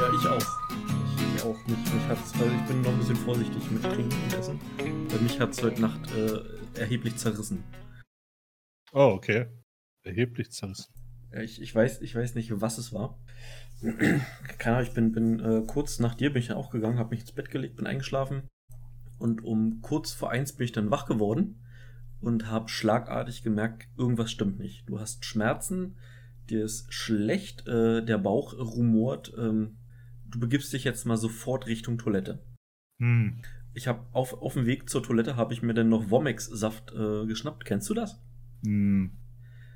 ja, ich auch. Ich auch. Mich, mich hat's, also ich bin noch ein bisschen vorsichtig mit Trinken und Essen. Weil mich hat es heute Nacht äh, erheblich zerrissen. Oh, okay. Erheblich zerrissen. Ja, ich, ich, weiß, ich weiß nicht, was es war. Keine Ahnung, ich bin, bin äh, kurz nach dir bin ich dann auch gegangen, habe mich ins Bett gelegt, bin eingeschlafen. Und um kurz vor eins bin ich dann wach geworden und habe schlagartig gemerkt, irgendwas stimmt nicht. Du hast Schmerzen, dir ist schlecht, äh, der Bauch rumort. Ähm, du begibst dich jetzt mal sofort Richtung Toilette. Hm. Ich habe auf, auf dem Weg zur Toilette habe ich mir dann noch Womex-Saft äh, geschnappt. Kennst du das? Hm.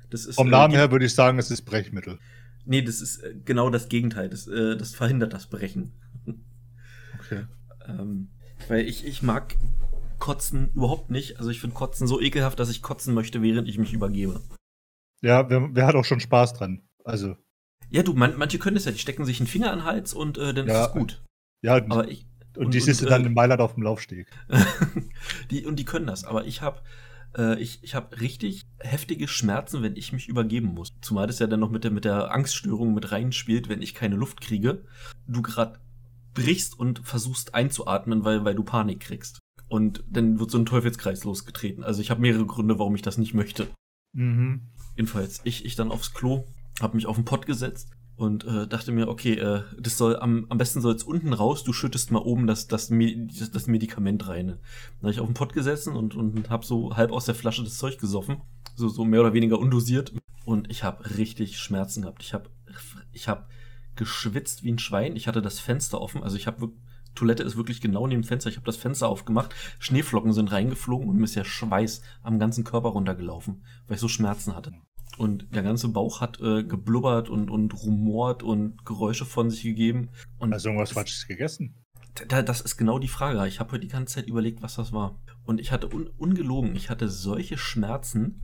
Das ist Vom äh, Namen die- her würde ich sagen, es ist Brechmittel. Nee, das ist äh, genau das Gegenteil. Das, äh, das verhindert das Brechen. Okay. Ähm, weil ich, ich mag Kotzen überhaupt nicht. Also ich finde Kotzen so ekelhaft, dass ich kotzen möchte, während ich mich übergebe. Ja, wer, wer hat auch schon Spaß dran? Also, Ja, du, man, manche können das ja, die stecken sich einen Finger an den Hals und äh, dann Ja. ist es gut. ja, Aber ich, und, und- die siehst du äh, dann in Mailand auf dem Laufsteg. die, und die können das. Aber ich habe äh, ich, ich hab richtig heftige Schmerzen, wenn ich mich übergeben muss. Zumal das ja dann noch mit der, mit der Angststörung mit reinspielt, wenn ich keine Luft kriege. Du gerade brichst und versuchst einzuatmen, weil, weil du Panik kriegst. Und dann wird so ein Teufelskreis losgetreten. Also ich habe mehrere Gründe, warum ich das nicht möchte. Mhm. Jedenfalls, ich, ich dann aufs Klo, habe mich auf den Pott gesetzt und äh, dachte mir, okay, äh, das soll am, am besten soll es unten raus, du schüttest mal oben das, das, Me- das, das Medikament rein. Dann habe ich auf den Pott gesessen und, und habe so halb aus der Flasche das Zeug gesoffen, so, so mehr oder weniger undosiert. Und ich habe richtig Schmerzen gehabt. Ich habe ich hab geschwitzt wie ein Schwein. Ich hatte das Fenster offen, also ich habe Toilette ist wirklich genau neben dem Fenster. Ich habe das Fenster aufgemacht, Schneeflocken sind reingeflogen und mir ist der Schweiß am ganzen Körper runtergelaufen, weil ich so Schmerzen hatte. Und der ganze Bauch hat äh, geblubbert und, und rumort und Geräusche von sich gegeben. Und Also irgendwas es- Falsches gegessen. da, das ist genau die Frage. Ich habe heute die ganze Zeit überlegt, was das war. Und ich hatte un, ungelogen, ich hatte solche Schmerzen.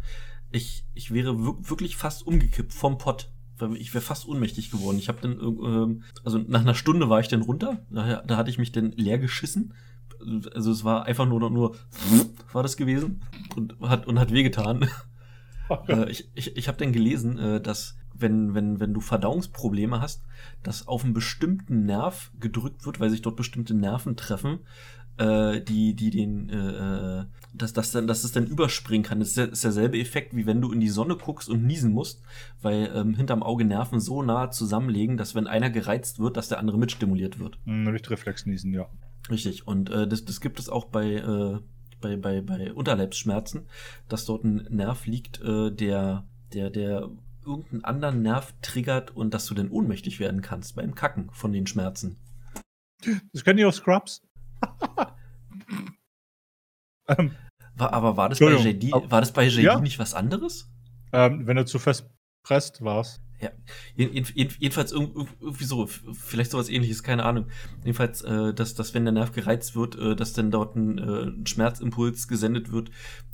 Ich, ich wäre wir- wirklich fast umgekippt vom Pott. Ich wäre fast ohnmächtig geworden. Ich habe dann, ähm, also nach einer Stunde war ich dann runter. Da, da hatte ich mich dann leer geschissen. Also es war einfach nur, nur war das gewesen und hat, und hat wehgetan. Äh, ich ich, ich habe dann gelesen, äh, dass wenn, wenn, wenn du Verdauungsprobleme hast, dass auf einen bestimmten Nerv gedrückt wird, weil sich dort bestimmte Nerven treffen, äh, die, die den, äh, äh, dass, dass, dann, dass es dann überspringen kann. Das ist, der, ist derselbe Effekt, wie wenn du in die Sonne guckst und niesen musst, weil ähm, hinterm Auge Nerven so nah zusammenlegen, dass wenn einer gereizt wird, dass der andere mitstimuliert wird. Hm, Reflex niesen, ja. Richtig. Und äh, das, das gibt es auch bei, äh, bei, bei, bei Unterleibsschmerzen, dass dort ein Nerv liegt, äh, der, der, der irgendeinen anderen Nerv triggert und dass du dann ohnmächtig werden kannst beim Kacken von den Schmerzen. Das kennen die aus Scrubs. ähm, War, aber war das bei JD, war das bei JD Ja. nicht was anderes? ähm, wenn du zu fest presst warst. Jeden- jeden- Jedenfalls irg- irg- irgendwie so, vielleicht sowas ähnliches, keine Ahnung. Jedenfalls, äh, dass, dass wenn der Nerv gereizt wird, äh, dass dann dort ein, äh, ein Schmerzimpuls gesendet wird,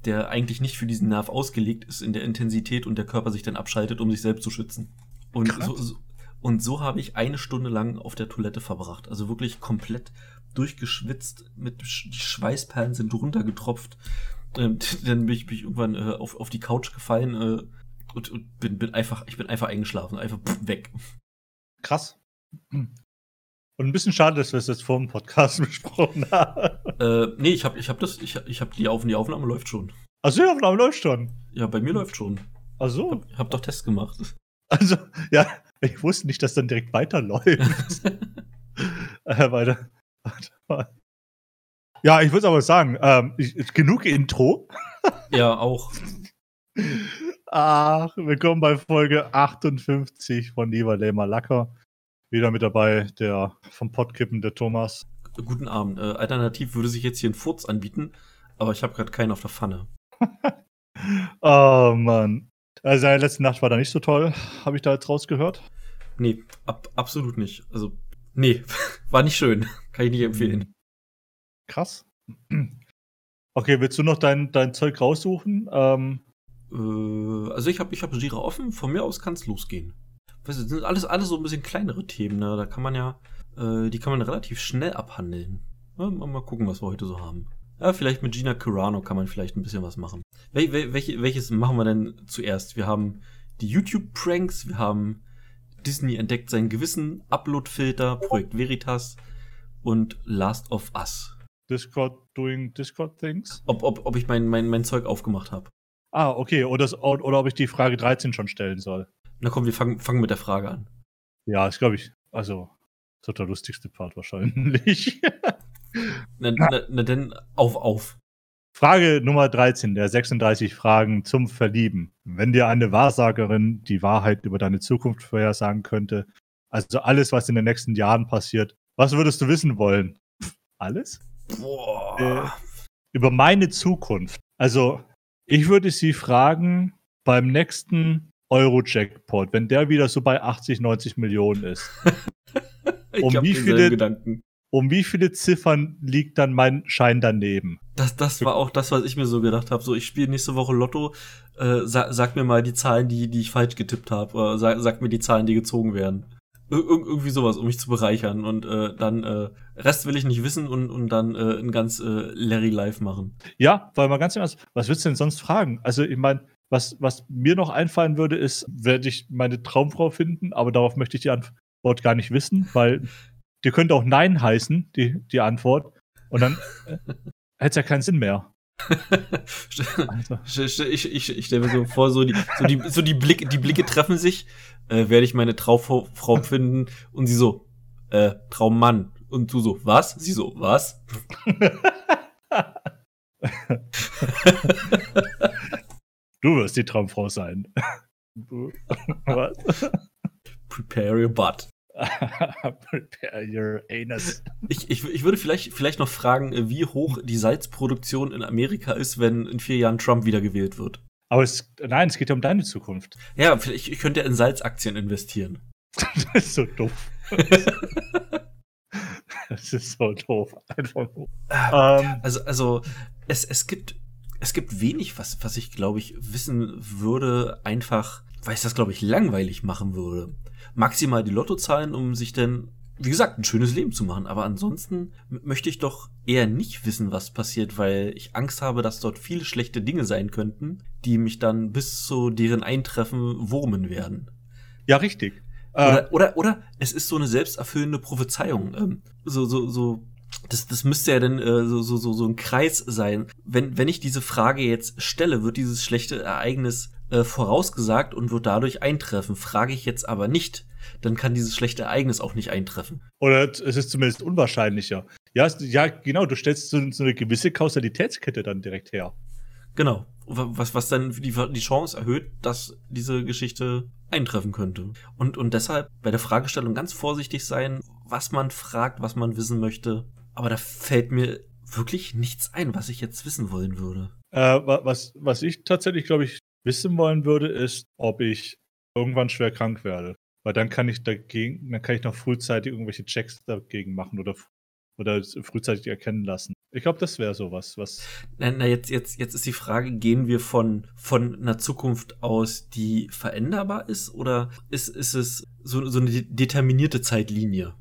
der eigentlich nicht für diesen Nerv ausgelegt ist in der Intensität und der Körper sich dann abschaltet, um sich selbst zu schützen. Und Krass. so, so, und so habe ich eine Stunde lang auf der Toilette verbracht. Also wirklich komplett durchgeschwitzt, mit Sch die Schweißperlen sind runtergetropft. Ähm, dann bin ich, bin ich irgendwann äh, auf, auf die Couch gefallen äh, und, und bin, bin einfach, ich bin einfach eingeschlafen, einfach weg. Krass. Und ein bisschen schade, dass wir es jetzt vor dem Podcast besprochen haben. Äh, nee, ich habe ich hab das, ich, ich habe die, Auf die Aufnahme läuft schon. Also die Aufnahme läuft schon. Ja, bei mir läuft schon. Ach Ich so. hab, ich hab doch Tests gemacht. Also, ja, ich wusste nicht, dass dann direkt weiterläuft. äh, weiter. Warte mal. Ja, ich würde aber sagen, ähm, ich- genug Intro. ja, auch. Ach, willkommen bei Folge 58 von Lieber Lämer Lacker. Wieder mit dabei der vom Podkippen, der Thomas. Guten Abend. Äh, alternativ würde sich jetzt hier ein Furz anbieten, aber ich habe gerade keinen auf der Pfanne. Oh Mann. Also seine letzte Nacht war da nicht so toll, habe ich da jetzt rausgehört. Nee, ab, absolut nicht. Also, nee, war nicht schön. Kann ich nicht empfehlen. Krass. Okay, willst du noch dein, dein Zeug raussuchen? Ähm, Äh, also ich habe ich hab Jira offen, von mir aus kann es losgehen. Weißt du, das sind alles, alles so ein bisschen kleinere Themen, ne? Da kann man ja, äh, die kann man relativ schnell abhandeln. Ja, mal, mal gucken, was wir heute so haben. Ja, vielleicht mit Gina Carano kann man vielleicht ein bisschen was machen. Wel wel welche, welches machen wir denn zuerst? Wir haben die YouTube-Pranks, wir haben Disney entdeckt sein Gewissen, Upload-Filter, Projekt Veritas und Last of Us. Discord doing Discord things? Ob, ob, ob ich mein, mein, mein Zeug aufgemacht habe. Ah, okay. Oder, oder ob ich die Frage 13 schon stellen soll. Na komm, wir fangen, fangen mit der Frage an. Ja, ist glaube ich, also, so der lustigste Part wahrscheinlich. na, na, na denn, auf, auf. Frage Nummer 13 der 36 Fragen zum Verlieben. Wenn dir eine Wahrsagerin die Wahrheit über deine Zukunft vorhersagen könnte, also alles, was in den nächsten Jahren passiert, was würdest du wissen wollen? Alles? Boah. Äh, über meine Zukunft. Also, ich würde sie fragen, beim nächsten Euro-Jackpot, wenn der wieder so bei 80, 90 Millionen ist. um wie viele um wie viele Ziffern liegt dann mein Schein daneben? Das, das war auch das, was ich mir so gedacht habe. So, ich spiele nächste Woche Lotto. Äh, sag, sag, mir mal die Zahlen, die, die ich falsch getippt habe. Sag, sag, mir die Zahlen, die gezogen werden. Ir irgendwie sowas, um mich zu bereichern. Und äh, dann äh, Rest will ich nicht wissen und, und dann äh, ein ganz äh, Larry Live machen. Ja, weil mal ganz ehrlich, was willst du denn sonst fragen? Also, ich meine, was, was mir noch einfallen würde, ist, werde ich meine Traumfrau finden, aber darauf möchte ich die Antwort gar nicht wissen, weil die könnte auch Nein heißen, die, die Antwort. Und dann äh, hätte es ja keinen Sinn mehr. Ich, ich, ich stelle mir so vor, so die, so die, so die, Blicke, die Blicke treffen sich, äh, werde ich meine Traumfrau finden und sie so, äh, Traummann. Und du so, was? Sie so, was? du wirst die Traumfrau sein. was? Prepare your butt. Prepare your anus. Ich, ich, ich würde vielleicht, vielleicht noch fragen, wie hoch die Salzproduktion in Amerika ist, wenn in vier Jahren Trump wiedergewählt wird. Aber es, nein, es geht ja um deine Zukunft. Ja, vielleicht ich könnte in Salzaktien investieren. das ist so doof. das ist so doof. Einfach so. Ähm, also, also es, es gibt es gibt wenig, was, was ich, glaube ich, wissen würde, einfach, weil es das, glaube ich, langweilig machen würde maximal die Lottozahlen, um sich dann, wie gesagt, ein schönes Leben zu machen. Aber ansonsten möchte ich doch eher nicht wissen, was passiert, weil ich Angst habe, dass dort viele schlechte Dinge sein könnten, die mich dann bis zu deren Eintreffen wurmen werden. Ja, richtig. Oder, äh, oder, oder es ist so eine selbsterfüllende Prophezeiung. Ähm, so, so, so das, das müsste ja dann äh, so, so, so, so ein Kreis sein. Wenn, wenn ich diese Frage jetzt stelle, wird dieses schlechte Ereignis äh, vorausgesagt und wird dadurch eintreffen. Frage ich jetzt aber nicht, dann kann dieses schlechte Ereignis auch nicht eintreffen. Oder es ist zumindest unwahrscheinlicher. Ja, ja genau, du stellst so, so eine gewisse Kausalitätskette dann direkt her. Genau. Was, was dann die, die Chance erhöht, dass diese Geschichte eintreffen könnte. Und, und deshalb bei der Fragestellung ganz vorsichtig sein, was man fragt, was man wissen möchte. Aber da fällt mir wirklich nichts ein, was ich jetzt wissen wollen würde. Äh, was, was ich tatsächlich, glaube ich, wissen wollen würde, ist, ob ich irgendwann schwer krank werde. Weil dann kann ich dagegen, dann kann ich noch frühzeitig irgendwelche Checks dagegen machen oder, oder frühzeitig erkennen lassen. Ich glaube, das wäre sowas, was. Na, na, jetzt, jetzt, jetzt ist die Frage, gehen wir von, von einer Zukunft aus, die veränderbar ist, oder ist, ist es so, so eine determinierte Zeitlinie?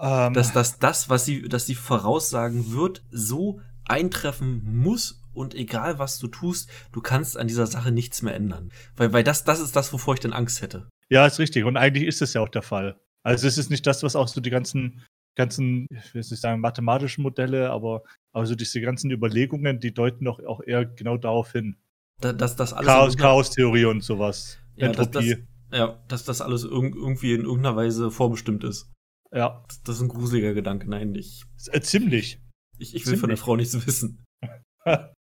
Ähm, dass, dass das, was sie, dass sie voraussagen wird, so eintreffen muss und egal was du tust, du kannst an dieser Sache nichts mehr ändern. Weil, weil das, das ist das, wovor ich denn Angst hätte. Ja, ist richtig. Und eigentlich ist es ja auch der Fall. Also es ist nicht das, was auch so die ganzen, ganzen, ich will nicht sagen, mathematischen Modelle, aber also diese ganzen Überlegungen, die deuten doch auch eher genau darauf hin. Da, dass das alles Chaos, Chaos-Theorie und sowas. Ja, Entropie. Dass das, ja, dass das alles irg irgendwie in irgendeiner Weise vorbestimmt ist. Ja. Das, das ist ein gruseliger Gedanke. Nein, ich. Äh, ziemlich. Ich, ich will ziemlich. von der Frau nichts wissen.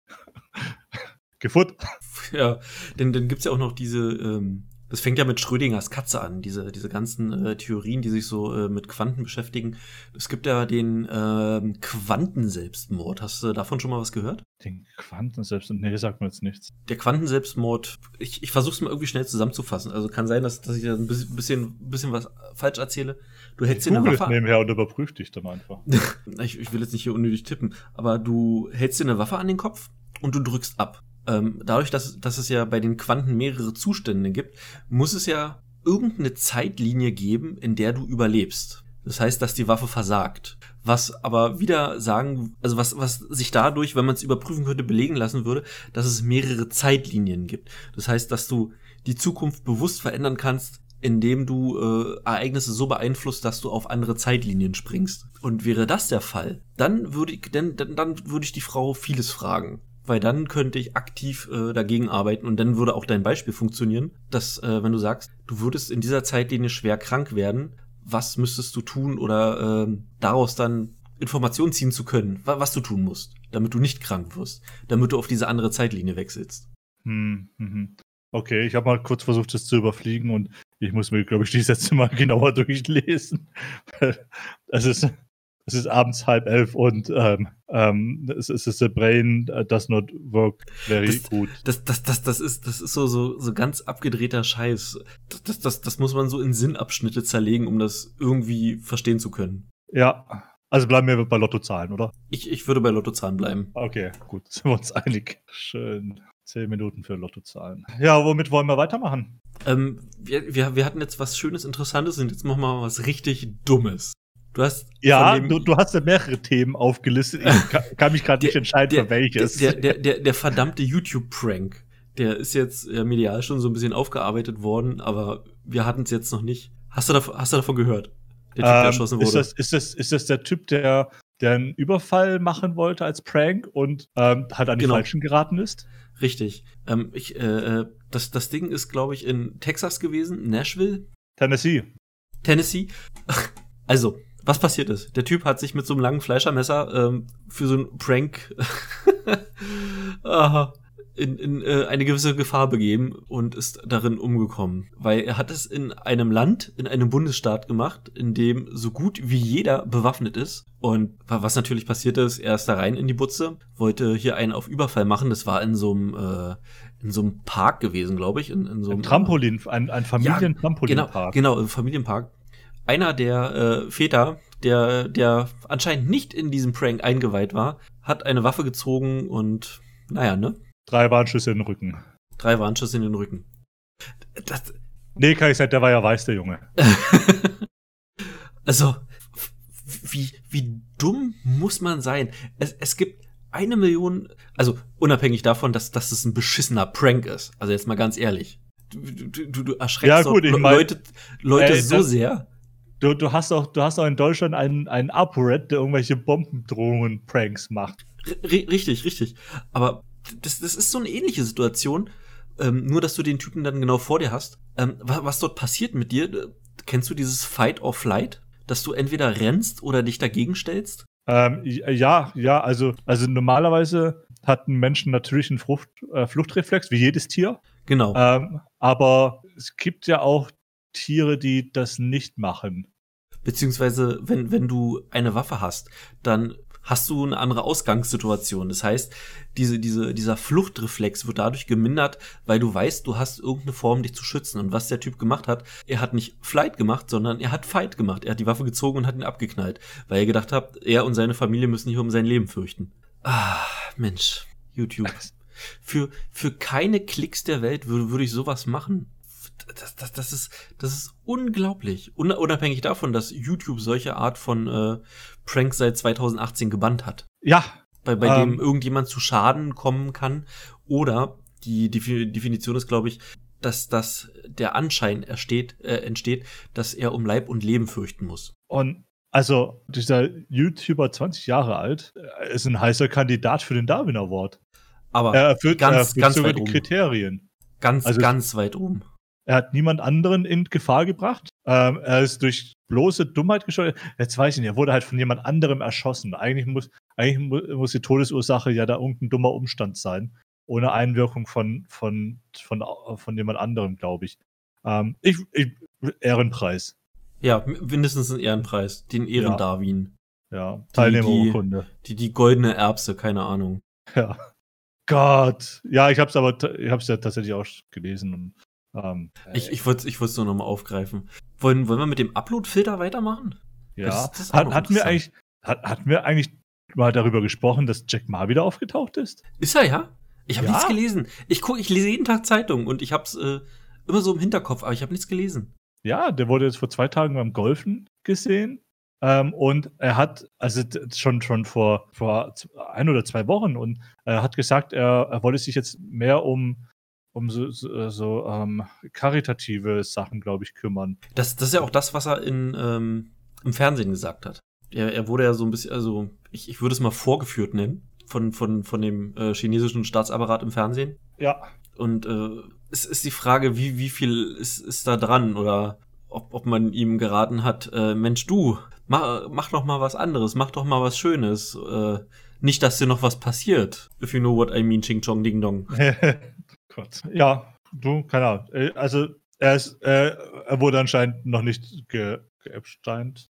Gefunden. Ja, denn dann gibt es ja auch noch diese, ähm, das fängt ja mit Schrödingers Katze an, diese, diese ganzen äh, Theorien, die sich so äh, mit Quanten beschäftigen. Es gibt ja den äh, Quantenselbstmord. Hast du davon schon mal was gehört? Den Quantenselbstmord? Nee, sagt mir jetzt nichts. Der Quantenselbstmord, ich, ich versuche es mal irgendwie schnell zusammenzufassen. Also kann sein, dass, dass ich da ein bisschen, bisschen, bisschen was falsch erzähle. Du hältst dir eine Waffe. nebenher und überprüf dich dann einfach. ich, ich will jetzt nicht hier unnötig tippen, aber du hältst dir eine Waffe an den Kopf und du drückst ab ähm, dadurch, dass, dass es ja bei den Quanten mehrere Zustände gibt, muss es ja irgendeine Zeitlinie geben, in der du überlebst. Das heißt, dass die Waffe versagt. Was aber wieder sagen, also was, was sich dadurch, wenn man es überprüfen könnte, belegen lassen würde, dass es mehrere Zeitlinien gibt. Das heißt, dass du die Zukunft bewusst verändern kannst, indem du äh, Ereignisse so beeinflusst, dass du auf andere Zeitlinien springst. Und wäre das der Fall, dann würde ich, dann, dann, dann würde ich die Frau vieles fragen. Weil dann könnte ich aktiv äh, dagegen arbeiten und dann würde auch dein Beispiel funktionieren, dass äh, wenn du sagst, du würdest in dieser Zeitlinie schwer krank werden, was müsstest du tun oder äh, daraus dann Informationen ziehen zu können, wa was du tun musst, damit du nicht krank wirst, damit du auf diese andere Zeitlinie wechselst. Hm, mhm. Okay, ich habe mal kurz versucht, das zu überfliegen und ich muss mir, glaube ich, die Sätze mal genauer durchlesen. es ist, es ist abends halb elf und ähm, ähm, es ist a brain does not work very das, good. Das, das, das, das, ist, das ist so, so, so ganz abgedrehter Scheiß. Das, das, das muss man so in Sinnabschnitte zerlegen, um das irgendwie verstehen zu können. Ja, also bleiben wir bei Lottozahlen, oder? Ich, ich würde bei Lottozahlen bleiben. Okay, gut, sind wir uns einig. Schön. Zehn Minuten für Lottozahlen. Ja, womit wollen wir weitermachen? Ähm, wir, wir, wir hatten jetzt was Schönes, Interessantes und jetzt machen wir mal was richtig Dummes. Du hast ja, du, du hast ja mehrere Themen aufgelistet. Ich kann, kann mich gerade nicht entscheiden, der, für welches. Der, der, der, der verdammte YouTube-Prank, der ist jetzt ja, medial schon so ein bisschen aufgearbeitet worden, aber wir hatten es jetzt noch nicht. Hast du, davon, hast du davon gehört? Der Typ, der ähm, erschossen wurde. Ist das, ist, das, ist das der Typ, der, der einen Überfall machen wollte als Prank und ähm, halt an die genau. Falschen geraten ist? Richtig. Ähm, ich, äh, äh, das, das Ding ist, glaube ich, in Texas gewesen, Nashville. Tennessee. Tennessee. Also, was passiert ist? Der Typ hat sich mit so einem langen Fleischermesser ähm, für so einen Prank in, in äh, eine gewisse Gefahr begeben und ist darin umgekommen. Weil er hat es in einem Land, in einem Bundesstaat gemacht, in dem so gut wie jeder bewaffnet ist. Und was natürlich passiert ist, er ist da rein in die Butze, wollte hier einen auf Überfall machen. Das war in so einem, äh, in so einem Park gewesen, glaube ich. In, in so einem, ein Trampolin, ein, ein Familientrampolinpark. Ja, genau, genau, Familienpark. Einer der äh, Väter, der, der anscheinend nicht in diesem Prank eingeweiht war, hat eine Waffe gezogen und naja, ne? Drei Warnschüsse in den Rücken. Drei Warnschüsse in den Rücken. Das nee, kann ich sagen, der war ja weiß, der Junge. also, wie, wie dumm muss man sein? Es, es gibt eine Million, also unabhängig davon, dass, dass es ein beschissener Prank ist. Also jetzt mal ganz ehrlich. Du, du, du erschreckst ja, gut, ich mein, Leute, Leute ey, so sehr. Du, du, hast auch, du hast auch in Deutschland einen, einen ApoRed, der irgendwelche Bombendrohungen Pranks macht. R richtig, richtig. Aber das, das ist so eine ähnliche Situation, ähm, nur dass du den Typen dann genau vor dir hast. Ähm, was, was dort passiert mit dir, kennst du dieses Fight or Flight? Dass du entweder rennst oder dich dagegen stellst? Ähm, ja, ja, also, also normalerweise hat ein Mensch natürlich einen Frucht, äh, Fluchtreflex, wie jedes Tier. Genau. Ähm, aber es gibt ja auch Tiere, die das nicht machen. Beziehungsweise, wenn, wenn du eine Waffe hast, dann hast du eine andere Ausgangssituation. Das heißt, diese, diese, dieser Fluchtreflex wird dadurch gemindert, weil du weißt, du hast irgendeine Form, dich zu schützen. Und was der Typ gemacht hat, er hat nicht Flight gemacht, sondern er hat Fight gemacht. Er hat die Waffe gezogen und hat ihn abgeknallt, weil er gedacht hat, er und seine Familie müssen hier um sein Leben fürchten. Ah, Mensch, YouTube. Für, für keine Klicks der Welt würde, würde ich sowas machen das, das, das, ist, das ist unglaublich. Unabhängig davon, dass YouTube solche Art von äh, Pranks seit 2018 gebannt hat. Ja. Bei, bei ähm, dem irgendjemand zu Schaden kommen kann. Oder die Definition ist, glaube ich, dass das der Anschein ersteht, äh, entsteht, dass er um Leib und Leben fürchten muss. Und also dieser YouTuber 20 Jahre alt äh, ist ein heißer Kandidat für den Darwin Award. Aber er erfüllt, ganz, er erfüllt ganz sogar die oben. Kriterien. Ganz, also, ganz weit oben. Er hat niemand anderen in Gefahr gebracht. Ähm, er ist durch bloße Dummheit gesteuert. Jetzt weiß ich nicht, er wurde halt von jemand anderem erschossen. Eigentlich muss, eigentlich muss die Todesursache ja da irgendein dummer Umstand sein. Ohne Einwirkung von, von, von, von jemand anderem, glaube ich. Ähm, ich, ich. Ehrenpreis. Ja, mindestens ein Ehrenpreis. Den Ehrendarwin. Ja, ja. Teilnehmerurkunde. Die, die, die goldene Erbse, keine Ahnung. Ja. Gott. Ja, ich habe es aber, ich habe es ja tatsächlich auch gelesen und ähm, ich ich wollte ich es nur nochmal aufgreifen. Wollen, wollen wir mit dem Upload-Filter weitermachen? Ja. Das, das hat, hatten wir eigentlich, hat, hatten wir eigentlich mal darüber gesprochen, dass Jack Ma wieder aufgetaucht ist? Ist er, ja? Ich habe ja? nichts gelesen. Ich guck, ich lese jeden Tag Zeitung und ich habe es äh, immer so im Hinterkopf, aber ich habe nichts gelesen. Ja, der wurde jetzt vor zwei Tagen beim Golfen gesehen. Ähm, und er hat, also schon, schon vor, vor ein oder zwei Wochen, und er hat gesagt, er, er wolle sich jetzt mehr um um so, so, so ähm, karitative Sachen, glaube ich, kümmern. Das, das ist ja auch das, was er in, ähm, im Fernsehen gesagt hat. Er, er wurde ja so ein bisschen, also ich, ich würde es mal vorgeführt nennen, von, von, von dem äh, chinesischen Staatsapparat im Fernsehen. Ja. Und äh, es ist die Frage, wie, wie viel ist, ist da dran oder ob, ob man ihm geraten hat, äh, Mensch, du, mach, mach doch mal was anderes, mach doch mal was Schönes. Äh, nicht, dass dir noch was passiert. If you know what I mean, Ching Chong Ding Dong. Gott. Ja, du, keine Ahnung. Äh, also, er, ist, äh, er wurde anscheinend noch nicht ge, geepsteint.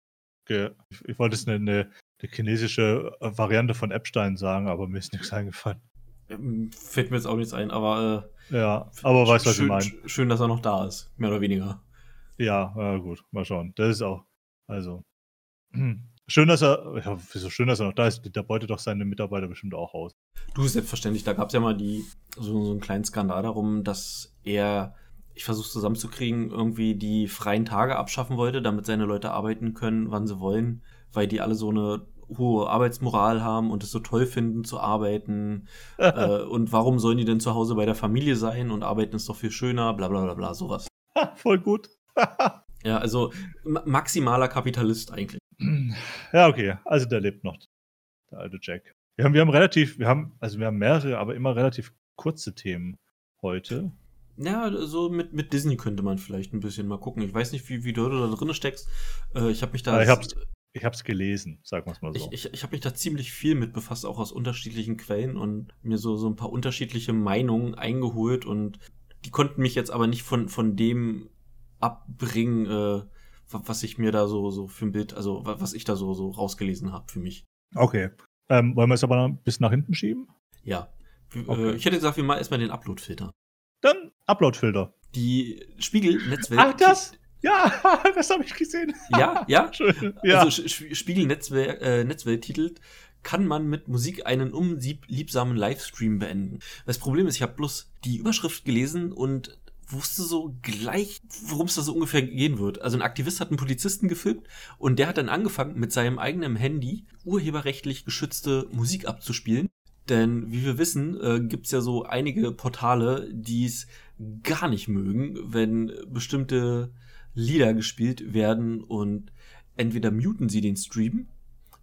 Ge, ich, ich wollte es eine, eine, eine chinesische Variante von Epstein sagen, aber mir ist nichts eingefallen. Ähm, fällt mir jetzt auch nichts ein, aber äh, ja, aber weißt was ich meine. Schön, dass er noch da ist, mehr oder weniger. Ja, ja gut, mal schauen. Das ist auch, also schön, dass er, ja, wieso schön, dass er noch da ist. Der beutet doch seine Mitarbeiter bestimmt auch aus. Du, selbstverständlich, da gab es ja mal die, so, so einen kleinen Skandal darum, dass er, ich versuche zusammenzukriegen, irgendwie die freien Tage abschaffen wollte, damit seine Leute arbeiten können, wann sie wollen, weil die alle so eine hohe Arbeitsmoral haben und es so toll finden zu arbeiten. äh, und warum sollen die denn zu Hause bei der Familie sein und arbeiten ist doch viel schöner, bla bla bla bla, sowas. Voll gut. ja, also maximaler Kapitalist eigentlich. Ja, okay. Also der lebt noch, der alte Jack. Wir haben, wir haben relativ, wir haben, also wir haben mehrere, aber immer relativ kurze Themen heute. Ja, so mit, mit Disney könnte man vielleicht ein bisschen mal gucken. Ich weiß nicht, wie, wie du da drin steckst. Äh, ich habe mich da. ich hab's, ich hab's gelesen, sagen wir es mal so. Ich, ich, ich habe mich da ziemlich viel mit befasst, auch aus unterschiedlichen Quellen und mir so, so ein paar unterschiedliche Meinungen eingeholt und die konnten mich jetzt aber nicht von, von dem abbringen, äh, was ich mir da so, so für ein Bild, also was ich da so, so rausgelesen habe für mich. Okay. Ähm, wollen wir es aber noch bis nach hinten schieben? Ja. Okay. Äh, ich hätte gesagt, wir machen erstmal den Upload-Filter. Dann Upload-Filter. Die Spiegelnetzwelt. Ach, das? Ja, das habe ich gesehen. Ja, ja. Schön. ja. Also Spiegelnetzwelt äh, titelt, kann man mit Musik einen unliebsamen Livestream beenden. Das Problem ist, ich habe bloß die Überschrift gelesen und wusste so gleich, worum es da so ungefähr gehen wird. Also ein Aktivist hat einen Polizisten gefilmt und der hat dann angefangen, mit seinem eigenen Handy urheberrechtlich geschützte Musik abzuspielen. Denn wie wir wissen, äh, gibt's ja so einige Portale, die es gar nicht mögen, wenn bestimmte Lieder gespielt werden und entweder muten sie den Stream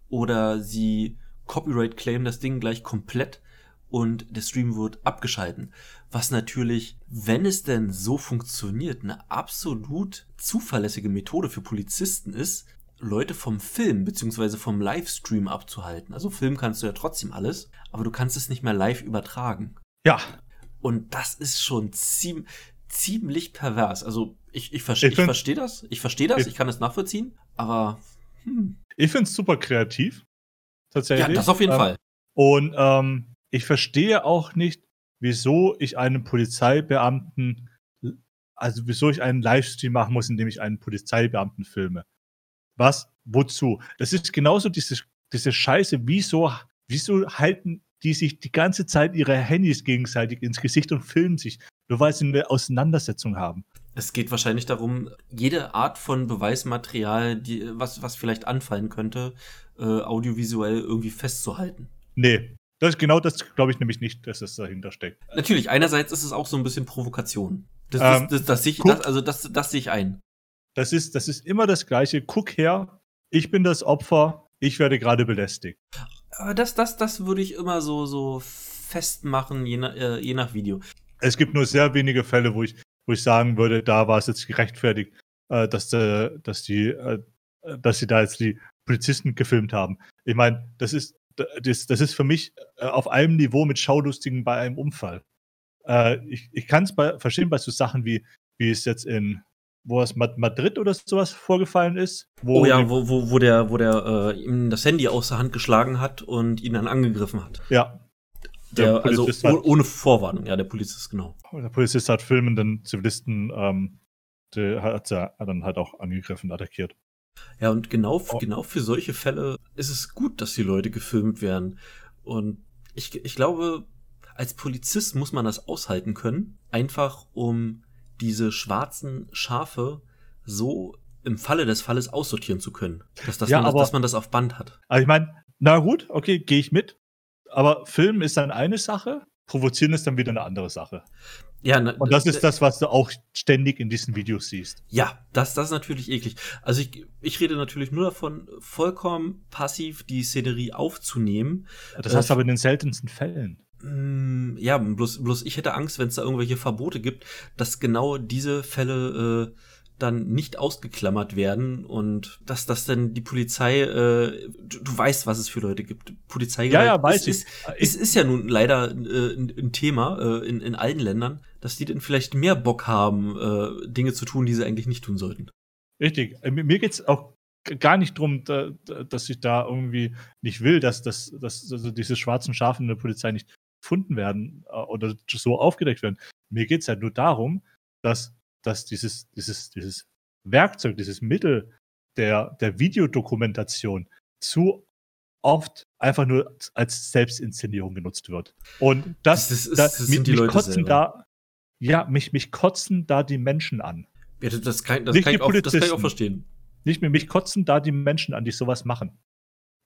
oder sie Copyright claim das Ding gleich komplett und der Stream wird abgeschalten. Was natürlich, wenn es denn so funktioniert, eine absolut zuverlässige Methode für Polizisten ist, Leute vom Film beziehungsweise vom Livestream abzuhalten. Also Film kannst du ja trotzdem alles, aber du kannst es nicht mehr live übertragen. Ja. Und das ist schon ziem ziemlich pervers. Also ich, ich, verste ich, ich verstehe das, ich verstehe das, ich, ich kann es nachvollziehen, aber hm. ich finde es super kreativ. Tatsächlich. Ja, das auf jeden ähm, Fall. Und ähm, ich verstehe auch nicht, wieso ich einen Polizeibeamten, also wieso ich einen Livestream machen muss, indem ich einen Polizeibeamten filme. Was? Wozu? Das ist genauso diese, diese Scheiße. Wieso, wieso halten die sich die ganze Zeit ihre Handys gegenseitig ins Gesicht und filmen sich? Nur weil sie eine Auseinandersetzung haben. Es geht wahrscheinlich darum, jede Art von Beweismaterial, die, was, was vielleicht anfallen könnte, äh, audiovisuell irgendwie festzuhalten. Nee, das, genau das glaube ich nämlich nicht, dass es dahinter steckt. Natürlich, einerseits ist es auch so ein bisschen Provokation. Das, ähm, das, das, das, ich, das, also das, das sehe ich ein. Das ist, das ist immer das Gleiche. Guck her, ich bin das Opfer, ich werde gerade belästigt. Aber das, das, das würde ich immer so, so festmachen, je nach, äh, je nach Video. Es gibt nur sehr wenige Fälle, wo ich, wo ich sagen würde, da war es jetzt gerechtfertigt, äh, dass, äh, dass, die, äh, dass sie da jetzt die Polizisten gefilmt haben. Ich meine, das ist, das, das ist für mich äh, auf einem Niveau mit Schaulustigen bei einem Unfall. Äh, ich ich kann es verstehen bei so Sachen wie, wie es jetzt in, wo es Madrid oder sowas vorgefallen ist. oh ja, wo, wo, wo der, wo der äh, ihm das Handy aus der Hand geschlagen hat und ihn dann angegriffen hat. Ja. Der, der also hat, ohne Vorwarnung, ja, der Polizist, genau. Der Polizist hat filmenden Zivilisten, ähm, der hat, hat dann halt auch angegriffen, attackiert. Ja, und genau, oh. genau für solche Fälle ist es gut, dass die Leute gefilmt werden. Und ich, ich glaube, als Polizist muss man das aushalten können, einfach um diese schwarzen Schafe so im Falle des Falles aussortieren zu können. Dass, dass, ja, man, aber, dass man das auf Band hat. Also ich meine, na gut, okay, gehe ich mit. Aber Film ist dann eine Sache. Provozieren ist dann wieder eine andere Sache. Ja, ne, Und das ist das, was du auch ständig in diesen Videos siehst. Ja, das, das ist natürlich eklig. Also ich, ich rede natürlich nur davon, vollkommen passiv die Szenerie aufzunehmen. Das Äh, hast du aber in den seltensten Fällen. Mm, Ja, bloß, bloß ich hätte Angst, wenn es da irgendwelche Verbote gibt, dass genau diese Fälle äh, dann nicht ausgeklammert werden und dass das dann die Polizei, äh, du, du weißt, was es für Leute gibt. Polizei Ja, ja, weiß ist, ich. ist, ist, ist ja nun leider äh, ein, ein Thema äh, in, in allen Ländern, dass die dann vielleicht mehr Bock haben, äh, Dinge zu tun, die sie eigentlich nicht tun sollten. Richtig. Äh, Mir mir geht's auch gar nicht drum, da, da- dass ich da irgendwie nicht will, dass, dass, dass also diese schwarzen Schafe in der Polizei nicht gefunden werden äh, oder so aufgedeckt werden. Mir geht's halt nur darum, dass, dass dieses, dieses, dieses Werkzeug, dieses Mittel der, der Videodokumentation zu oft einfach nur als Selbstinszenierung genutzt wird. Und das, Das ist- da, das sind mich, die Leute kotzen selber. da, ja, mich, mich kotzen da die Menschen an. Ja, das, das, kann, das, Nicht kann die ich auch, das kann ich auch Polizisten. verstehen. Nicht mehr, mich kotzen da die Menschen an, die sowas machen.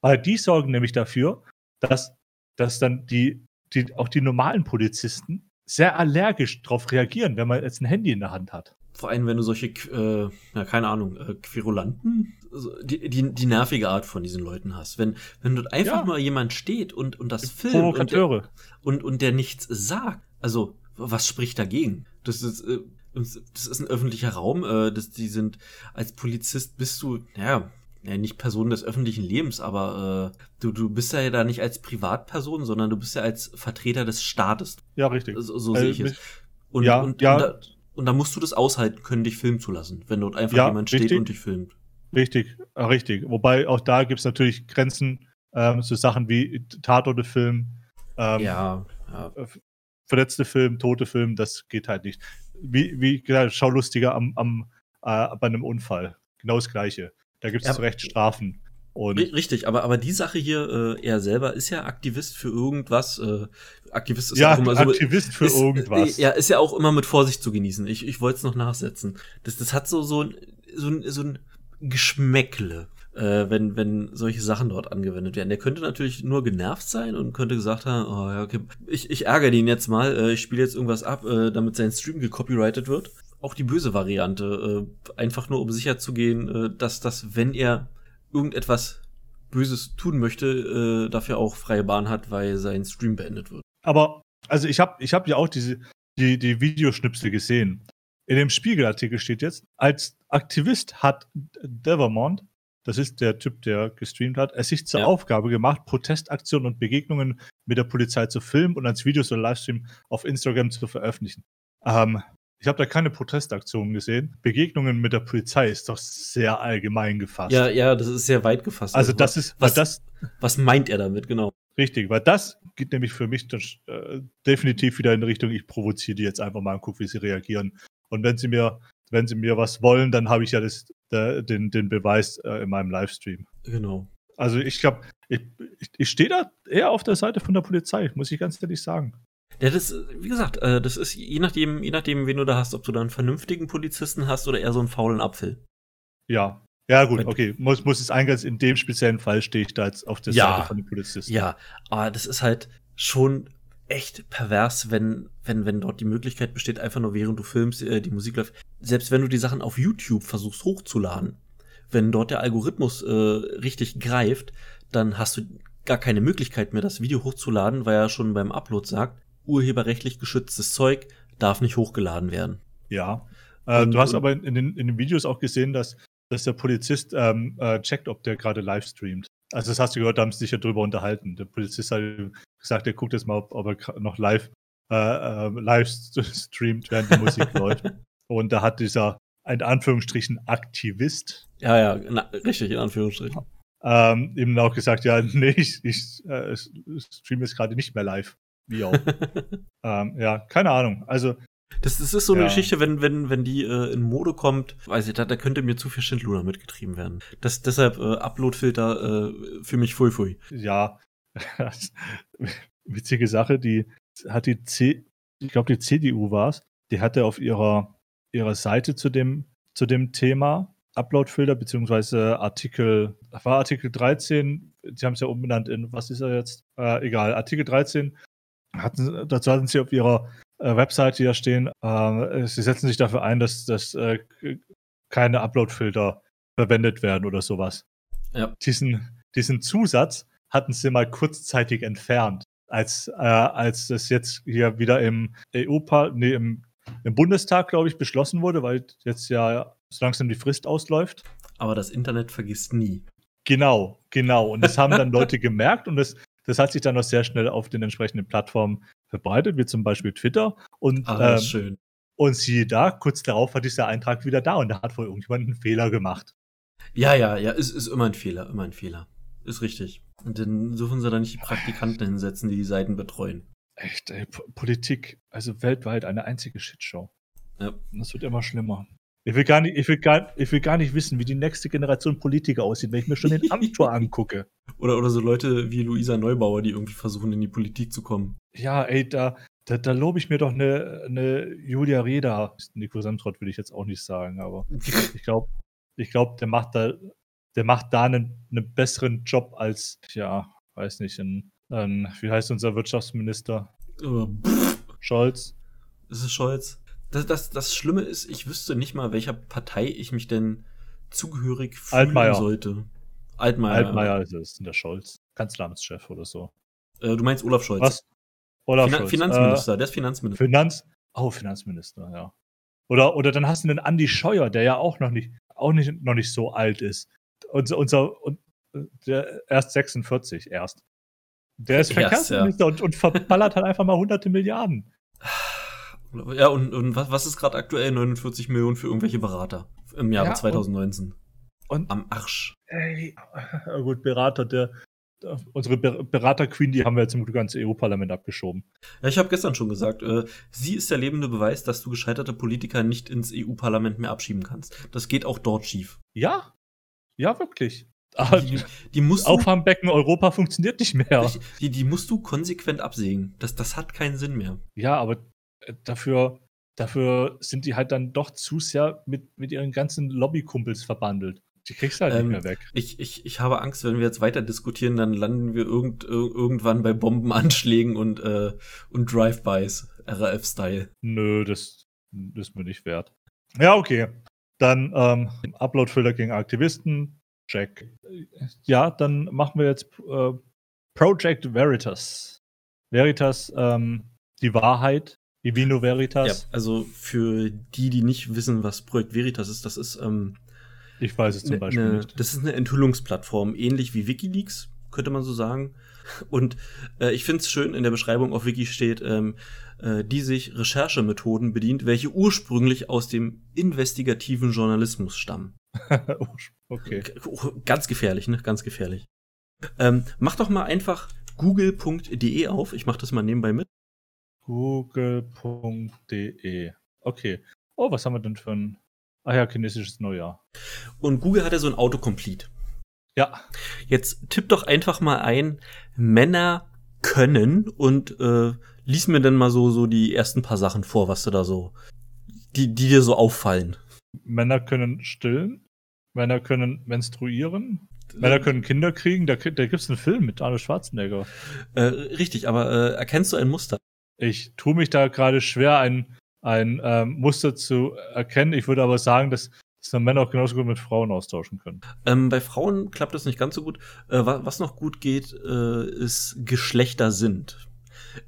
Weil die sorgen nämlich dafür, dass, dass dann die, die, auch die normalen Polizisten sehr allergisch darauf reagieren, wenn man jetzt ein Handy in der Hand hat. Vor allem, wenn du solche, äh, ja, keine Ahnung, äh, Querulanten, also die, die, die nervige Art von diesen Leuten hast. Wenn, wenn dort einfach Ja. mal jemand steht und, und das filmt und der, und, und der nichts sagt, also, was spricht dagegen? Das ist, äh, das ist ein öffentlicher Raum, äh, das, die sind, als Polizist bist du, ja, ja, nicht Person des öffentlichen Lebens, aber äh, du, du bist ja da nicht als Privatperson, sondern du bist ja als Vertreter des Staates. Ja, richtig. So, so Äh, sehe ich es. mich- Und, Ja, und, ja. und, da, und da musst du das aushalten können, dich filmen zu lassen, wenn dort einfach Ja, jemand steht richtig. und dich filmt. Richtig, äh, richtig. Wobei auch da gibt es natürlich Grenzen, ähm, so Sachen wie Tatorte Film, ähm, ja, ja. verletzte Film, tote Film, das geht halt nicht. Wie, wie gesagt, Schaulustiger am, am, äh, bei einem Unfall. Genau das Gleiche. Da gibt es Ja. zu Recht Strafen. Und Ri- Richtig, aber, aber die Sache hier, äh, er selber ist ja Aktivist für irgendwas. Äh, Aktivist ist ja, auch immer so. Aktivist für ist, irgendwas. Äh, ja, ist ja auch immer mit Vorsicht zu genießen. Ich, ich wollte es noch nachsetzen. Das, das hat so, so, ein, so, ein, so ein Geschmäckle, äh, wenn, wenn solche Sachen dort angewendet werden. Der könnte natürlich nur genervt sein und könnte gesagt haben, oh ja, okay, ich, ich ärgere den jetzt mal, äh, ich spiele jetzt irgendwas ab, äh, damit sein Stream gecopyrightet wird. Auch die böse Variante, äh, einfach nur um sicher zu gehen, äh, dass das, wenn er irgendetwas Böses tun möchte, äh, dafür auch freie Bahn hat, weil sein Stream beendet wird. Aber, also ich habe ich hab ja auch diese, die, die Videoschnipsel gesehen. In dem Spiegelartikel steht jetzt, als Aktivist hat Devermont, das ist der Typ, der gestreamt hat, es sich zur Ja. Aufgabe gemacht, Protestaktionen und Begegnungen mit der Polizei zu filmen und als Videos oder Livestream auf Instagram zu veröffentlichen. Ähm, ich habe da keine Protestaktionen gesehen. Begegnungen mit der Polizei ist doch sehr allgemein gefasst. Ja, ja, das ist sehr weit gefasst. also das ist, was, das, was meint er damit, genau? Richtig, weil das geht nämlich für mich das, äh, definitiv wieder in Richtung, ich provoziere die jetzt einfach mal und gucke, wie sie reagieren. Und wenn sie mir, wenn sie mir was wollen, dann habe ich ja das, der, den, den Beweis äh, in meinem Livestream. Genau. Also ich glaube, ich, ich, ich stehe da eher auf der Seite von der Polizei, muss ich ganz ehrlich sagen. Ja, das, wie gesagt, äh, das ist je nachdem, je nachdem, wen du da hast, ob du da einen vernünftigen Polizisten hast oder eher so einen faulen Apfel. Ja. Ja, gut, okay. Muss, muss es eingrenzen. In dem speziellen Fall stehe ich da jetzt auf der Ja. Seite von den Polizisten. Ja, aber das ist halt schon echt pervers, wenn, wenn, wenn dort die Möglichkeit besteht, einfach nur während du filmst, äh, die Musik läuft. Selbst wenn du die Sachen auf YouTube versuchst hochzuladen, wenn dort der Algorithmus äh, richtig greift, dann hast du gar keine Möglichkeit mehr, das Video hochzuladen, weil er schon beim Upload sagt, urheberrechtlich geschütztes Zeug darf nicht hochgeladen werden. Ja. Äh, Und- du hast aber in, den, in den Videos auch gesehen, dass, dass der Polizist ähm, äh, checkt, ob der gerade live streamt. Also das hast du gehört, da haben sie sich ja drüber unterhalten. Der Polizist hat gesagt, er guckt jetzt mal, ob, ob er noch live, äh, äh, live st- streamt, während die Musik läuft. Und da hat dieser, in Anführungsstrichen, Aktivist Ja, ja, na, richtig, in Anführungsstrichen. ähm, ihm auch gesagt, ja, nee, ich, ich äh, streame jetzt gerade nicht mehr live. Wie auch. ähm, ja, keine Ahnung. Also Das, das ist so eine Ja. Geschichte, wenn, wenn, wenn die äh, in Mode kommt, weiß ich, da, da könnte mir zu viel Schindluder mitgetrieben werden. Das, deshalb äh, Uploadfilter äh, für mich fui fui. ja, witzige Sache, die hat die C, ich glaube die CDU war es, die hatte auf ihrer, ihrer Seite zu dem, zu dem Thema Uploadfilter beziehungsweise Artikel, war Artikel 13, sie haben es ja umbenannt in, was ist er jetzt? Äh, egal, Artikel 13 hatten, dazu hatten sie auf ihrer äh, Webseite ja stehen, äh, sie setzen sich dafür ein, dass, dass äh, keine Upload-Filter verwendet werden oder sowas. Ja. Diesen, diesen Zusatz hatten sie mal kurzzeitig entfernt, als, äh, als das jetzt hier wieder im EU, nee, im, im Bundestag, glaube ich, beschlossen wurde, weil jetzt ja so langsam die Frist ausläuft. Aber das Internet vergisst nie. Genau, genau. Und das haben dann Leute gemerkt und das, das hat sich dann auch sehr schnell auf den entsprechenden Plattformen verbreitet, wie zum Beispiel Twitter. Und, Ah, ähm, schön. und siehe da, kurz darauf war dieser Eintrag wieder da und da hat wohl irgendjemand einen Fehler gemacht. Ja, ja, ja, ist, ist immer ein Fehler, immer ein Fehler. Ist richtig. Und dann dürfen sie da nicht die Praktikanten hinsetzen, die die Seiten betreuen. Echt, ey, P Politik, also weltweit eine einzige Shitshow. Ja. Und das wird immer schlimmer. Ich will, gar nicht, ich, will gar, ich will gar nicht wissen, wie die nächste Generation Politiker aussieht, wenn ich mir schon den Amtor angucke. Oder, oder so Leute wie Luisa Neubauer, die irgendwie versuchen, in die Politik zu kommen. Ja, ey, da, da, da lobe ich mir doch eine, eine Julia Reda. Nico Semtrott will ich jetzt auch nicht sagen, aber ich glaube, ich glaub, der macht da, der macht da einen, einen besseren Job als, ja, weiß nicht, ein, ein wie heißt unser Wirtschaftsminister? Äh, pff, Scholz. ist es Scholz? Das, das, das Schlimme ist, ich wüsste nicht mal, welcher Partei ich mich denn zugehörig fühlen Altmaier. sollte. Altmaier. Altmaier ist es, der Scholz. Kanzleramtschef oder so. Äh, du meinst Olaf Scholz. Was? Olaf Finan Scholz. Finanzminister, der ist Äh, Finanzminister. Finanz, oh, Finanzminister, ja. Oder, oder dann hast du den Andi Scheuer, der ja auch noch nicht, auch nicht, noch nicht so alt ist. Unser, unser, und, der erst 46 erst. Der ist Verkehrsminister und, und verballert halt einfach mal hunderte Milliarden. Ja, und, und was, was ist gerade aktuell? 49 Millionen für irgendwelche Berater im Jahre Ja, und- 2019. Und Am Arsch. ey, gut, Berater, der, der unsere Ber- Berater-Queen, die haben wir jetzt im Glück ans EU-Parlament abgeschoben. Ja, ich habe gestern schon gesagt, äh, sie ist der lebende Beweis, dass du gescheiterte Politiker nicht ins EU-Parlament mehr abschieben kannst. Das geht auch dort schief. Ja, ja, wirklich. Die, die musst Auffangbecken Europa funktioniert nicht mehr. die, die musst du konsequent absägen. Das, das hat keinen Sinn mehr. Ja, aber dafür, dafür sind die halt dann doch zu sehr mit, mit ihren ganzen Lobbykumpels verbandelt. Die kriegst du halt Ähm, nicht mehr weg. Ich, ich, ich habe Angst, wenn wir jetzt weiter diskutieren, dann landen wir irgend, ir- irgendwann bei Bombenanschlägen und, äh, und Drive-Bys, RAF-Style. Nö, das, das ist mir nicht wert. Ja, okay. Dann ähm, Uploadfilter gegen Aktivisten. Check. Ja, dann machen wir jetzt äh, Project Veritas. Veritas, ähm, die Wahrheit. Divino Ja, Veritas. also für die, die nicht wissen, was Projekt Veritas ist, das ist ähm, Ich weiß es zum ne, Beispiel ne, nicht. das ist eine Enthüllungsplattform, ähnlich wie WikiLeaks, könnte man so sagen. Und äh, ich finde es schön, in der Beschreibung auf Wiki steht, ähm, äh, die sich Recherchemethoden bedient, welche ursprünglich aus dem investigativen Journalismus stammen. okay. Oh, Ganz gefährlich, ne? Ganz gefährlich. Ähm, mach doch mal einfach google.de auf. Ich mach das mal nebenbei mit. Google.de. Okay. Oh, was haben wir denn für ein. Ah ja, chinesisches Neujahr. Und Google hat ja so ein Autocomplete. Ja. Jetzt tipp doch einfach mal ein, Männer können und äh, lies mir dann mal so, so die ersten paar Sachen vor, was du da so, die, die dir so auffallen. Männer können stillen. Männer können menstruieren. Männer können Kinder kriegen. Da, da gibt es einen Film mit Arnold Schwarzenegger. Äh, richtig, aber äh, erkennst du ein Muster? Ich tue mich da gerade schwer, ein, ein ähm, Muster zu erkennen. Ich würde aber sagen, dass, dass Männer auch genauso gut mit Frauen austauschen können. Ähm, bei Frauen klappt das nicht ganz so gut. Äh, wa was noch gut geht, äh, ist Geschlechter sind.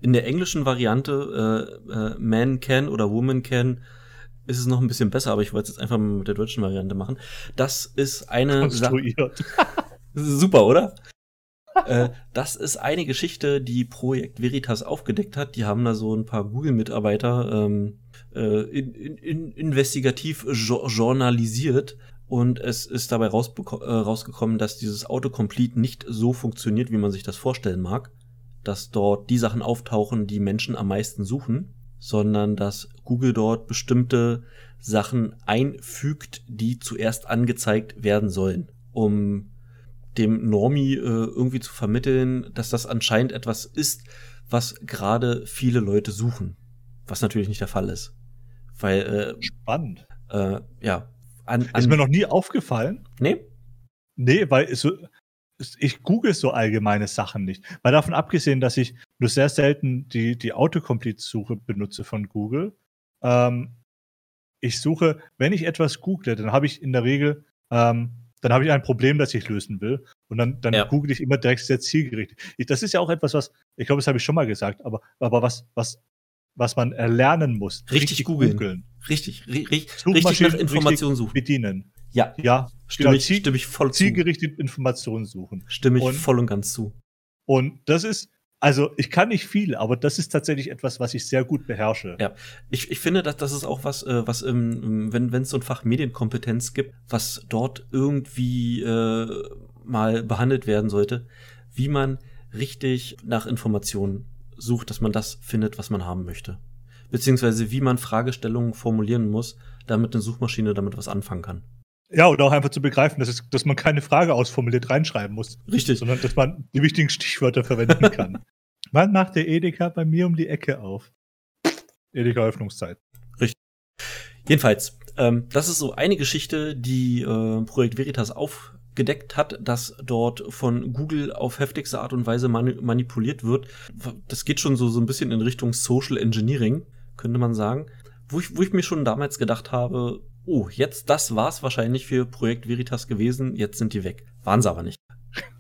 In der englischen Variante äh, äh, Man can oder Woman can ist es noch ein bisschen besser, aber ich wollte es jetzt einfach mal mit der deutschen Variante machen. Das ist eine Konstruiert. Super, oder? Äh, das ist eine Geschichte, die Projekt Veritas aufgedeckt hat. Die haben da so ein paar Google-Mitarbeiter ähm, äh, in, in, in investigativ jo journalisiert. Und es ist dabei äh, rausgekommen, dass dieses Autocomplete nicht so funktioniert, wie man sich das vorstellen mag. Dass dort die Sachen auftauchen, die Menschen am meisten suchen, sondern dass Google dort bestimmte Sachen einfügt, die zuerst angezeigt werden sollen, um dem Normie äh, irgendwie zu vermitteln, dass das anscheinend etwas ist, was gerade viele Leute suchen. Was natürlich nicht der Fall ist. Weil, Spannend. äh, äh, ja, an, an Ist mir noch nie aufgefallen. nee? Nee, weil es so, ich google so allgemeine Sachen nicht. Weil davon abgesehen, dass ich, nur sehr selten die, die Autocomplete-Suche benutze von Google. Ähm, ich suche, wenn ich etwas google, dann habe ich in der Regel, ähm, dann habe ich ein Problem, das ich lösen will. Und dann, dann Ja. google ich immer direkt sehr zielgerichtet. Ich, das ist ja auch etwas, was, ich glaube, das habe ich schon mal gesagt, aber, aber was, was, was man erlernen muss. Richtig googeln. googeln. Richtig, ri ri richtig Suchmaschinen nach Informationen suchen. Bedienen. Ja, Ja, stimme, genau, ich, stimme ich voll zu. zielgerichtet Informationen suchen. Stimme ich Und- voll und ganz zu. Und das ist, also ich kann nicht viel, aber das ist tatsächlich etwas, was ich sehr gut beherrsche. Ja. Ich, ich finde, dass das ist auch was, äh, was im, wenn wenn es so ein Fach Medienkompetenz gibt, was dort irgendwie äh, mal behandelt werden sollte, wie man richtig nach Informationen sucht, dass man das findet, was man haben möchte. Beziehungsweise wie man Fragestellungen formulieren muss, damit eine Suchmaschine damit was anfangen kann. Ja, und auch einfach zu begreifen, dass, es, dass man keine Frage ausformuliert reinschreiben muss, Richtig. sondern dass man die wichtigen Stichwörter verwenden kann. Wann macht der Edeka bei mir um die Ecke auf? Edeka Öffnungszeit. Jedenfalls, ähm, das ist so eine Geschichte, die äh, Projekt Veritas aufgedeckt hat, dass dort von Google auf heftigste Art und Weise mani manipuliert wird. Das geht schon so, so ein bisschen in Richtung Social Engineering, könnte man sagen. Wo ich, wo ich mir schon damals gedacht habe, oh, jetzt das war's wahrscheinlich für Projekt Veritas gewesen, jetzt sind die weg. Waren sie aber nicht.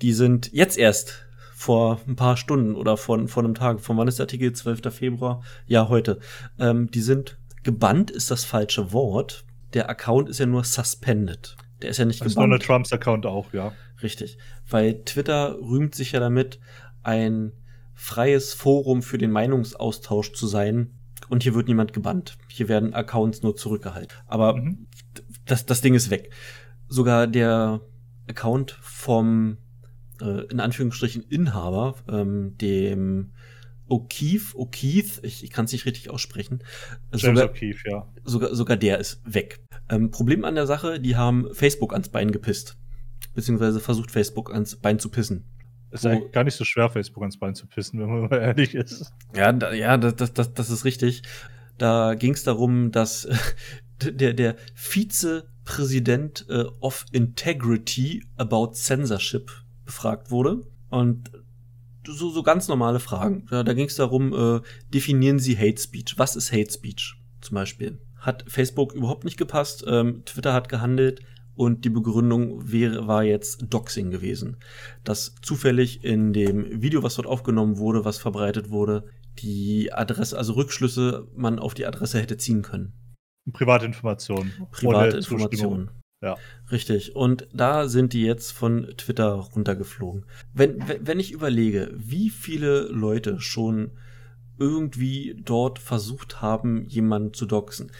Die sind jetzt erst vor ein paar Stunden oder vor, vor einem Tag, von wann ist der Artikel? 12. Februar? Ja, heute. Ähm, die sind gebannt, ist das falsche Wort. Der Account ist ja nur suspended. Der ist ja nicht Das ist nur eine gebannt. Trumps Account auch, ja. Richtig. Weil Twitter rühmt sich ja damit, ein freies Forum für den Meinungsaustausch zu sein. Und hier wird niemand gebannt. Hier werden Accounts nur zurückgehalten. Aber Mhm. das, das Ding ist weg. Sogar der Account vom, äh, in Anführungsstrichen, Inhaber, ähm, dem O'Keefe, O'Keefe, ich, ich kann es nicht richtig aussprechen. James Sogar, O'Keefe, ja. sogar, sogar der ist weg. Ähm, Problem an der Sache, die haben Facebook ans Bein gepisst. Beziehungsweise versucht Facebook ans Bein zu pissen. Ist Wo- eigentlich gar nicht so schwer, Facebook ans Bein zu pissen, wenn man mal ehrlich ist. Ja, da, ja, das, das, das, das ist richtig. Da ging es darum, dass äh, der, der Vizepräsident äh, of Integrity about Censorship befragt wurde. Und so, so ganz normale Fragen. Ja, da ging es darum, äh, definieren Sie Hate Speech. Was ist Hate Speech zum Beispiel? Hat Facebook überhaupt nicht gepasst. Ähm, Twitter hat gehandelt. Und die Begründung wäre, war jetzt Doxing gewesen. Dass zufällig in dem Video, was dort aufgenommen wurde, was verbreitet wurde, die Adresse, also Rückschlüsse man auf die Adresse hätte ziehen können. Private Informationen. Private. Informationen. Ja. Richtig. Und da sind die jetzt von Twitter runtergeflogen. Wenn, wenn ich überlege, wie viele Leute schon irgendwie dort versucht haben, jemanden zu doxen.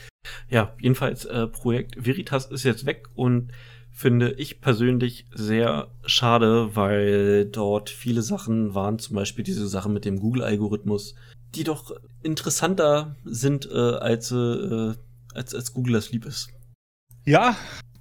Ja, jedenfalls, äh, Projekt Veritas ist jetzt weg und finde ich persönlich sehr schade, weil dort viele Sachen waren, zum Beispiel diese Sache mit dem Google-Algorithmus, die doch interessanter sind, äh, als, äh, als, als Google das lieb ist. Ja,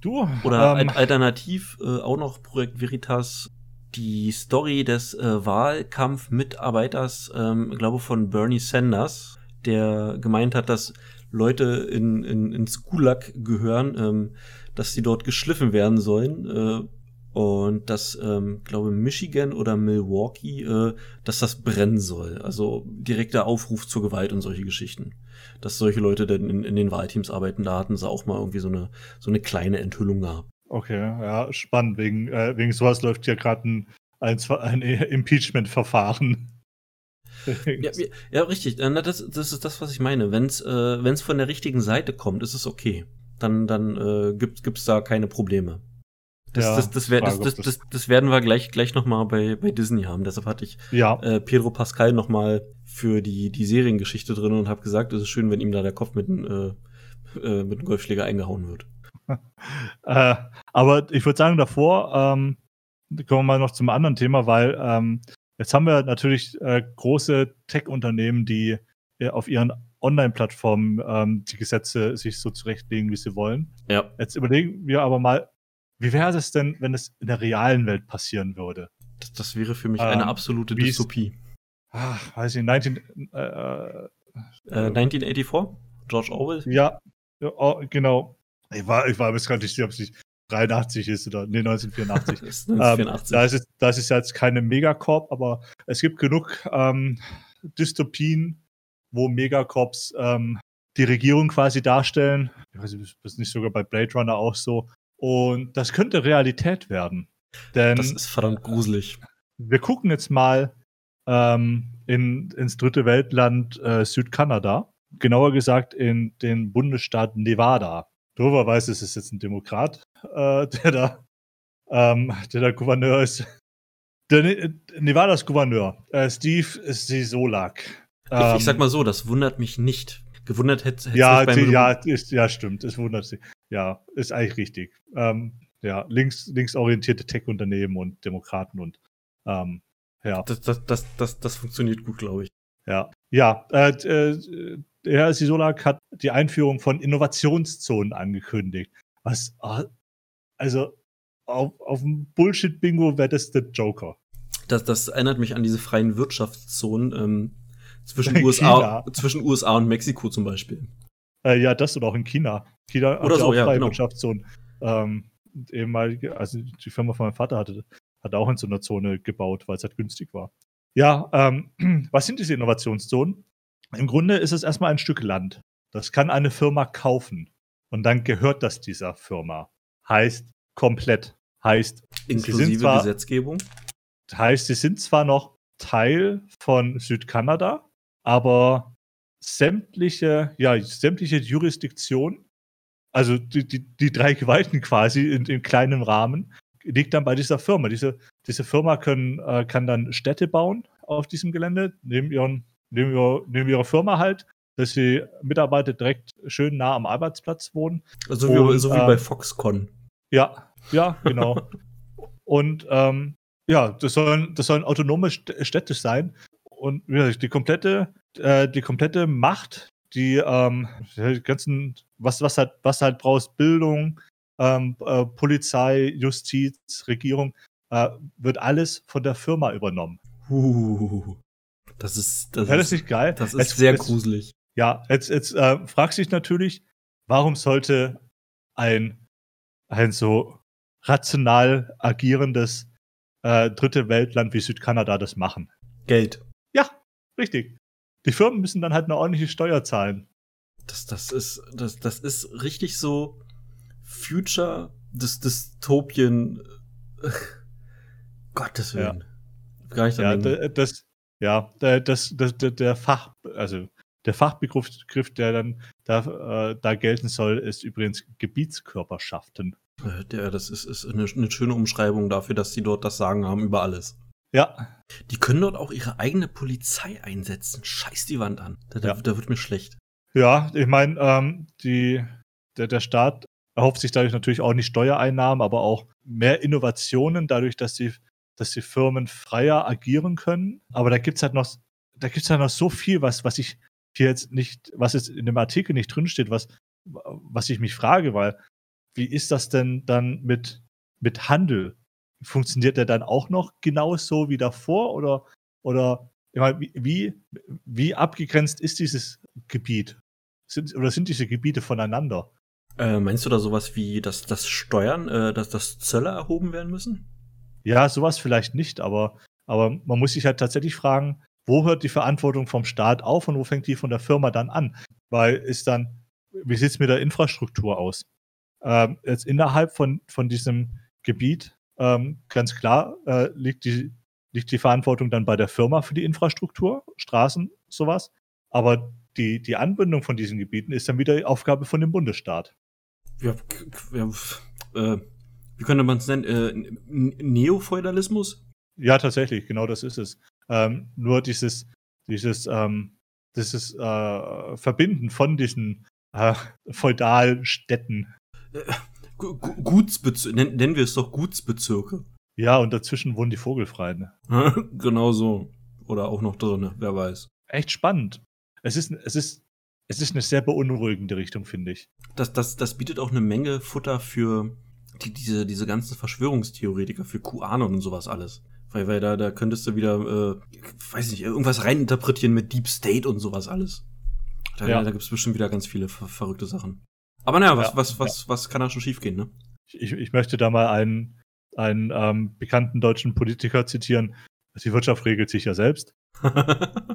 du. Oder ähm, al- alternativ äh, auch noch Projekt Veritas, die Story des äh, Wahlkampfmitarbeiters, ähm, glaube von Bernie Sanders, der gemeint hat, dass Leute in, in, ins Gulag gehören, ähm, dass sie dort geschliffen werden sollen. Äh, und dass, ähm, glaube Michigan oder Milwaukee, äh, dass das brennen soll. Also direkter Aufruf zur Gewalt und solche Geschichten. Dass solche Leute denn in, in den Wahlteams arbeiten, da hatten sie auch mal irgendwie so eine, so eine kleine Enthüllung gehabt. Okay, ja, spannend. Wegen, äh, wegen sowas läuft ja gerade ein, ein, ein Impeachment-Verfahren. Ja, ja, ja richtig. Äh, na, Das, das ist das, was ich meine. Wenn es äh, wenn's von der richtigen Seite kommt, ist es okay. Dann, dann äh, gibt es da keine Probleme. Das, Ja, das, das, wär, das, Frage, das, das, das werden wir gleich, gleich noch mal bei, bei Disney haben. Deshalb hatte ich ja, äh, Pedro Pascal noch mal für die, die Seriengeschichte drin und habe gesagt, es ist schön, wenn ihm da der Kopf mit, einem, äh, äh, mit einem Golfschläger eingehauen wird. äh, aber ich würde sagen, davor ähm, kommen wir mal noch zum anderen Thema, weil ähm, jetzt haben wir natürlich äh, große Tech-Unternehmen, die äh, auf ihren Online-Plattformen ähm, die Gesetze sich so zurechtlegen, wie sie wollen. Ja. Jetzt überlegen wir aber mal, wie wäre es denn, wenn es in der realen Welt passieren würde? Das, das wäre für mich Ähm, eine absolute ist- Dystopie. Ach, weiß ich, 19, äh, äh, Äh, 1984? George Orwell? ja, oh, genau. Ich war, ich war jetzt gerade nicht sicher, ob es nicht 83 ist oder nee, 1984. Das ist Ähm, 1984. da, ist es, ist jetzt keine Megacorp, aber es gibt genug ähm, Dystopien, wo Megacops ähm, die Regierung quasi darstellen. Ich weiß nicht, das ist nicht sogar bei Blade Runner auch so. Und das könnte Realität werden. Denn Das ist verdammt gruselig. wir gucken jetzt mal ähm, in, ins dritte Weltland äh, Südkanada. Genauer gesagt in den Bundesstaat Nevada. Doverweise ist es jetzt ein Demokrat, äh, der da ähm, der da Gouverneur ist. Der Ne- Nevadas Gouverneur, äh, Steve Sisolak. ich, ich sag mal so, das wundert mich nicht. Gewundert hätte hätte Ähm, ja, beim ja, ist, ja, stimmt. Es wundert sich. Ja, ist eigentlich richtig. Ähm, ja, links, linksorientierte Tech-Unternehmen und Demokraten und ähm, ja, das, das, das, das, das funktioniert gut, glaube ich. ja. Ja, äh, äh, der Herr Sisolak hat die Einführung von Innovationszonen angekündigt. Was, ah, also auf, auf dem Bullshit-Bingo wäre das der Joker. Das, das erinnert mich an diese freien Wirtschaftszonen ähm, zwischen. USA, zwischen USA und Mexiko zum Beispiel. Äh, ja, das oder auch in China. China Oder hat so, auch ja, freie genau. Wirtschaftszonen. Ähm, ehemalige, also die Firma von meinem Vater hatte, hat auch in so einer Zone gebaut, weil es halt günstig war. Ja, ähm, was sind diese Innovationszonen? Im Grunde ist es erstmal ein Stück Land. Das kann eine Firma kaufen. Und dann gehört das dieser Firma. Heißt komplett. Heißt, Inklusive zwar- Gesetzgebung. heißt, sie sind zwar noch Teil von Südkanada, aber sämtliche, ja, sämtliche Jurisdiktion, also die, die, die drei Gewalten quasi in, in kleinem Rahmen, liegt dann bei dieser Firma. Diese, diese Firma können, äh, kann dann Städte bauen auf diesem Gelände, neben, ihren, neben, ihrer, neben ihrer Firma halt, dass die Mitarbeiter direkt schön nah am Arbeitsplatz wohnen. So wie, Und, so wie ähm, bei Foxconn. Ja, ja, genau. und ähm, ja, das sollen, das sollen autonome St- Städte sein. Und wie gesagt, die komplette, äh, die komplette Macht, die, ähm, die ganzen, was, was halt, was halt brauchst, Bildung, ähm, äh, Polizei, Justiz, Regierung, äh, wird alles von der Firma übernommen. Uh, das ist, das Wäre das ist, nicht geil? das ist Jetzt- sehr jetzt, gruselig. Ja, jetzt, jetzt äh, fragst du dich natürlich, warum sollte ein, ein so rational agierendes äh, dritte Weltland wie Südkanada das machen? Geld. Ja, richtig. Die Firmen müssen dann halt eine ordentliche Steuer zahlen. Das, das ist, das, das ist richtig so Future des Dystopien. äh, Gottes Ja. Willen. Gar nicht Ja, das, ja, da- das, das, der, Fach, also der Fachbegriff, Begriff, der dann da, äh, da gelten soll, ist übrigens Gebietskörperschaften. Der, das ist, ist eine, eine schöne Umschreibung dafür, dass sie dort das Sagen haben über alles. Ja, Die können dort auch ihre eigene Polizei einsetzen. Scheiß die Wand an. Da, da, Ja. da wird mir schlecht. Ja, ich meine, ähm, die, der, der Staat erhofft sich dadurch natürlich auch nicht Steuereinnahmen, aber auch mehr Innovationen, dadurch, dass die, dass die Firmen freier agieren können. Aber da gibt's halt noch, da gibt's halt noch so viel, was, was ich hier jetzt nicht, was jetzt in dem Artikel nicht drinsteht, was, was ich mich frage, weil wie ist das denn dann mit, mit Handel? Funktioniert der dann auch noch genauso wie davor oder, oder ich meine, wie, wie, abgegrenzt ist dieses Gebiet? Sind, oder sind diese Gebiete voneinander? Äh, meinst du da sowas wie, dass das Steuern, äh, dass das Zölle erhoben werden müssen? Ja, sowas vielleicht nicht, aber, aber man muss sich halt tatsächlich fragen, wo hört die Verantwortung vom Staat auf und wo fängt die von der Firma dann an? Weil ist dann, wie sieht's mit der Infrastruktur aus? Ähm, jetzt innerhalb von, von diesem Gebiet, ähm, ganz klar, äh, liegt, die, liegt die Verantwortung dann bei der Firma für die Infrastruktur, Straßen, sowas. Aber die, die Anbindung von diesen Gebieten ist dann wieder die Aufgabe von dem Bundesstaat. Ja, ja, äh, wie könnte man es nennen? Äh, Neofeudalismus? Ja, tatsächlich, genau das ist es. Ähm, nur dieses, dieses, ähm, dieses äh, Verbinden von diesen äh, Feudalstädten. Gu- Gu- Gutsbezir nennen, wir es doch Gutsbezirke. Ja, und dazwischen wohnen die Vogelfreien. genau so. Oder auch noch drin, wer weiß. Echt spannend. Es ist, es ist, es ist eine sehr beunruhigende Richtung, finde ich. Das, das, das bietet auch eine Menge Futter für die, diese, diese ganzen Verschwörungstheoretiker, für QAnon und sowas alles. Weil, weil da, da könntest du wieder, äh, weiß nicht, irgendwas reininterpretieren mit Deep State und sowas alles. Da, Ja. da gibt's bestimmt wieder ganz viele ver verrückte Sachen. Aber naja, was, Ja, was, was, was kann da schon schiefgehen, ne? Ich, ich möchte da mal einen, einen ähm, bekannten deutschen Politiker zitieren. Die Wirtschaft regelt sich ja selbst.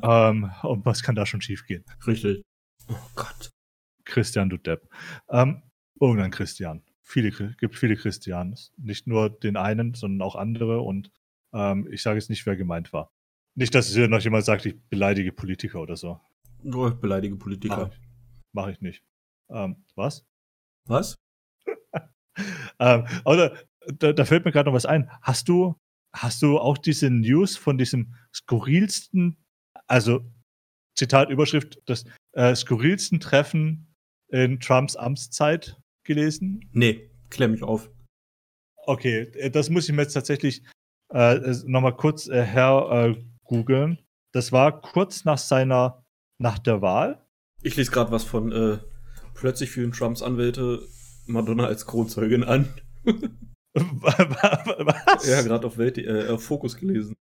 ähm, und was kann da schon schiefgehen? Richtig. Oh Gott. Christian, du Depp. Ähm, irgendein Christian. Viele, gibt viele Christians. Nicht nur den einen, sondern auch andere. Und ähm, ich sage jetzt nicht, wer gemeint war. Nicht, dass hier noch jemand sagt, ich beleidige Politiker oder so. Nur oh, beleidige Politiker. Mach ich, Mach ich nicht. Ähm, was? Was? ähm, oder da, da, fällt mir gerade noch was ein. Hast du, hast du auch diese News von diesem skurrilsten, also Zitat Überschrift, das äh, skurrilsten Treffen in Trumps Amtszeit gelesen? Nee, klär mich auf. Okay, äh, das muss ich mir jetzt tatsächlich äh, nochmal kurz äh, her äh, googeln. Das war kurz nach seiner, nach der Wahl. Ich lese gerade was von, äh, plötzlich fühlen Trumps Anwälte Madonna als Kronzeugin an. was? Ja, gerade auf, Welt, äh, auf Fokus gelesen.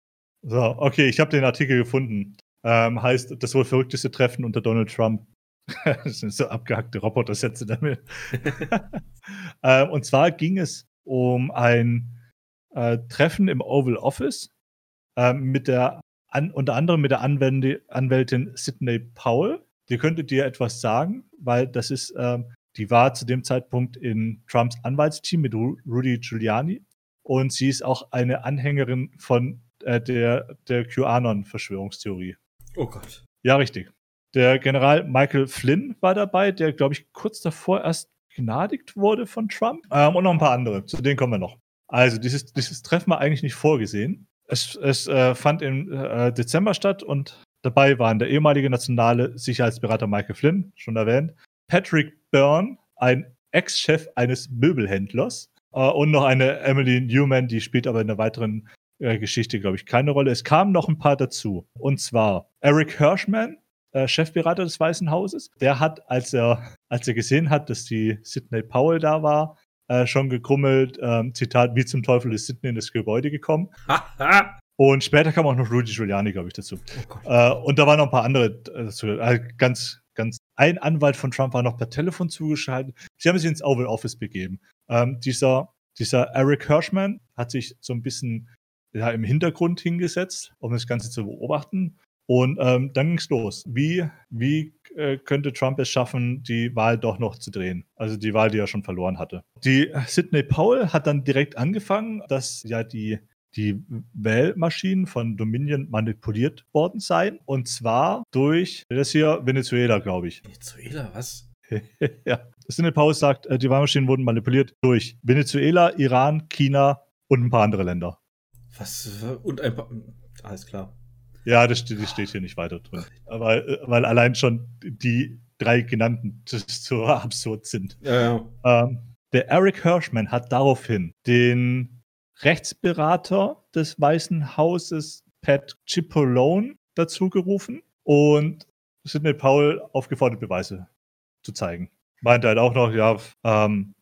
So, okay, ich habe den Artikel gefunden. Ähm, heißt, das wohl verrückteste Treffen unter Donald Trump. das sind so abgehackte Robotersätze damit. ähm, und zwar ging es um ein äh, Treffen im Oval Office äh, mit der an, unter anderem mit der Anwende, Anwältin Sidney Powell. Die könnte dir etwas sagen, weil das ist, äh, die war zu dem Zeitpunkt in Trumps Anwaltsteam mit Ru Rudy Giuliani und sie ist auch eine Anhängerin von äh, der, der QAnon-Verschwörungstheorie. Oh Gott. Ja, richtig. Der General Michael Flynn war dabei, der, glaube ich, kurz davor erst begnadigt wurde von Trump. Ähm, und noch ein paar andere. Zu denen kommen wir noch. Also, dieses, dieses Treffen war eigentlich nicht vorgesehen. Es, es äh, fand im äh, Dezember statt und dabei waren der ehemalige nationale Sicherheitsberater Michael Flynn, schon erwähnt, Patrick Byrne, ein Ex-Chef eines Möbelhändlers äh, und noch eine Emily Newman, die spielt aber in der weiteren äh, Geschichte, glaube ich, keine Rolle. Es kamen noch ein paar dazu. Und zwar Eric Hirschman, äh, Chefberater des Weißen Hauses. Der hat, als er, als er gesehen hat, dass die Sidney Powell da war, äh, schon gekrummelt, ähm, Zitat, wie zum Teufel ist Sidney in das Gebäude gekommen. und später kam auch noch Rudy Giuliani, glaube ich, dazu. Oh äh, und da waren noch ein paar andere dazu. Äh, ganz, ganz. Ein Anwalt von Trump war noch per Telefon zugeschaltet. Sie haben sich ins Oval Office begeben. Ähm, dieser, dieser Eric Hirschman hat sich so ein bisschen ja, im Hintergrund hingesetzt, um das Ganze zu beobachten. Und ähm, dann ging es los. Wie, wie äh, könnte Trump es schaffen, die Wahl doch noch zu drehen? Also die Wahl, die er schon verloren hatte. Die Sidney Powell hat dann direkt angefangen, dass ja die, die Wählmaschinen von Dominion manipuliert worden seien. Und zwar durch das hier Venezuela, glaube ich. Venezuela, was? ja. Sidney Powell sagt, äh, die Wahlmaschinen wurden manipuliert durch Venezuela, Iran, China und ein paar andere Länder. Was? Und ein paar. Alles klar. Ja, das steht, das steht hier nicht weiter drin. Weil, weil allein schon die drei genannten so absurd sind. Ja, ja. Ähm, der Eric Hirschman hat daraufhin den Rechtsberater des Weißen Hauses, Pat Cipollone, dazu gerufen und Sidney Powell aufgefordert, Beweise zu zeigen. Meinte halt auch noch, ja, ähm,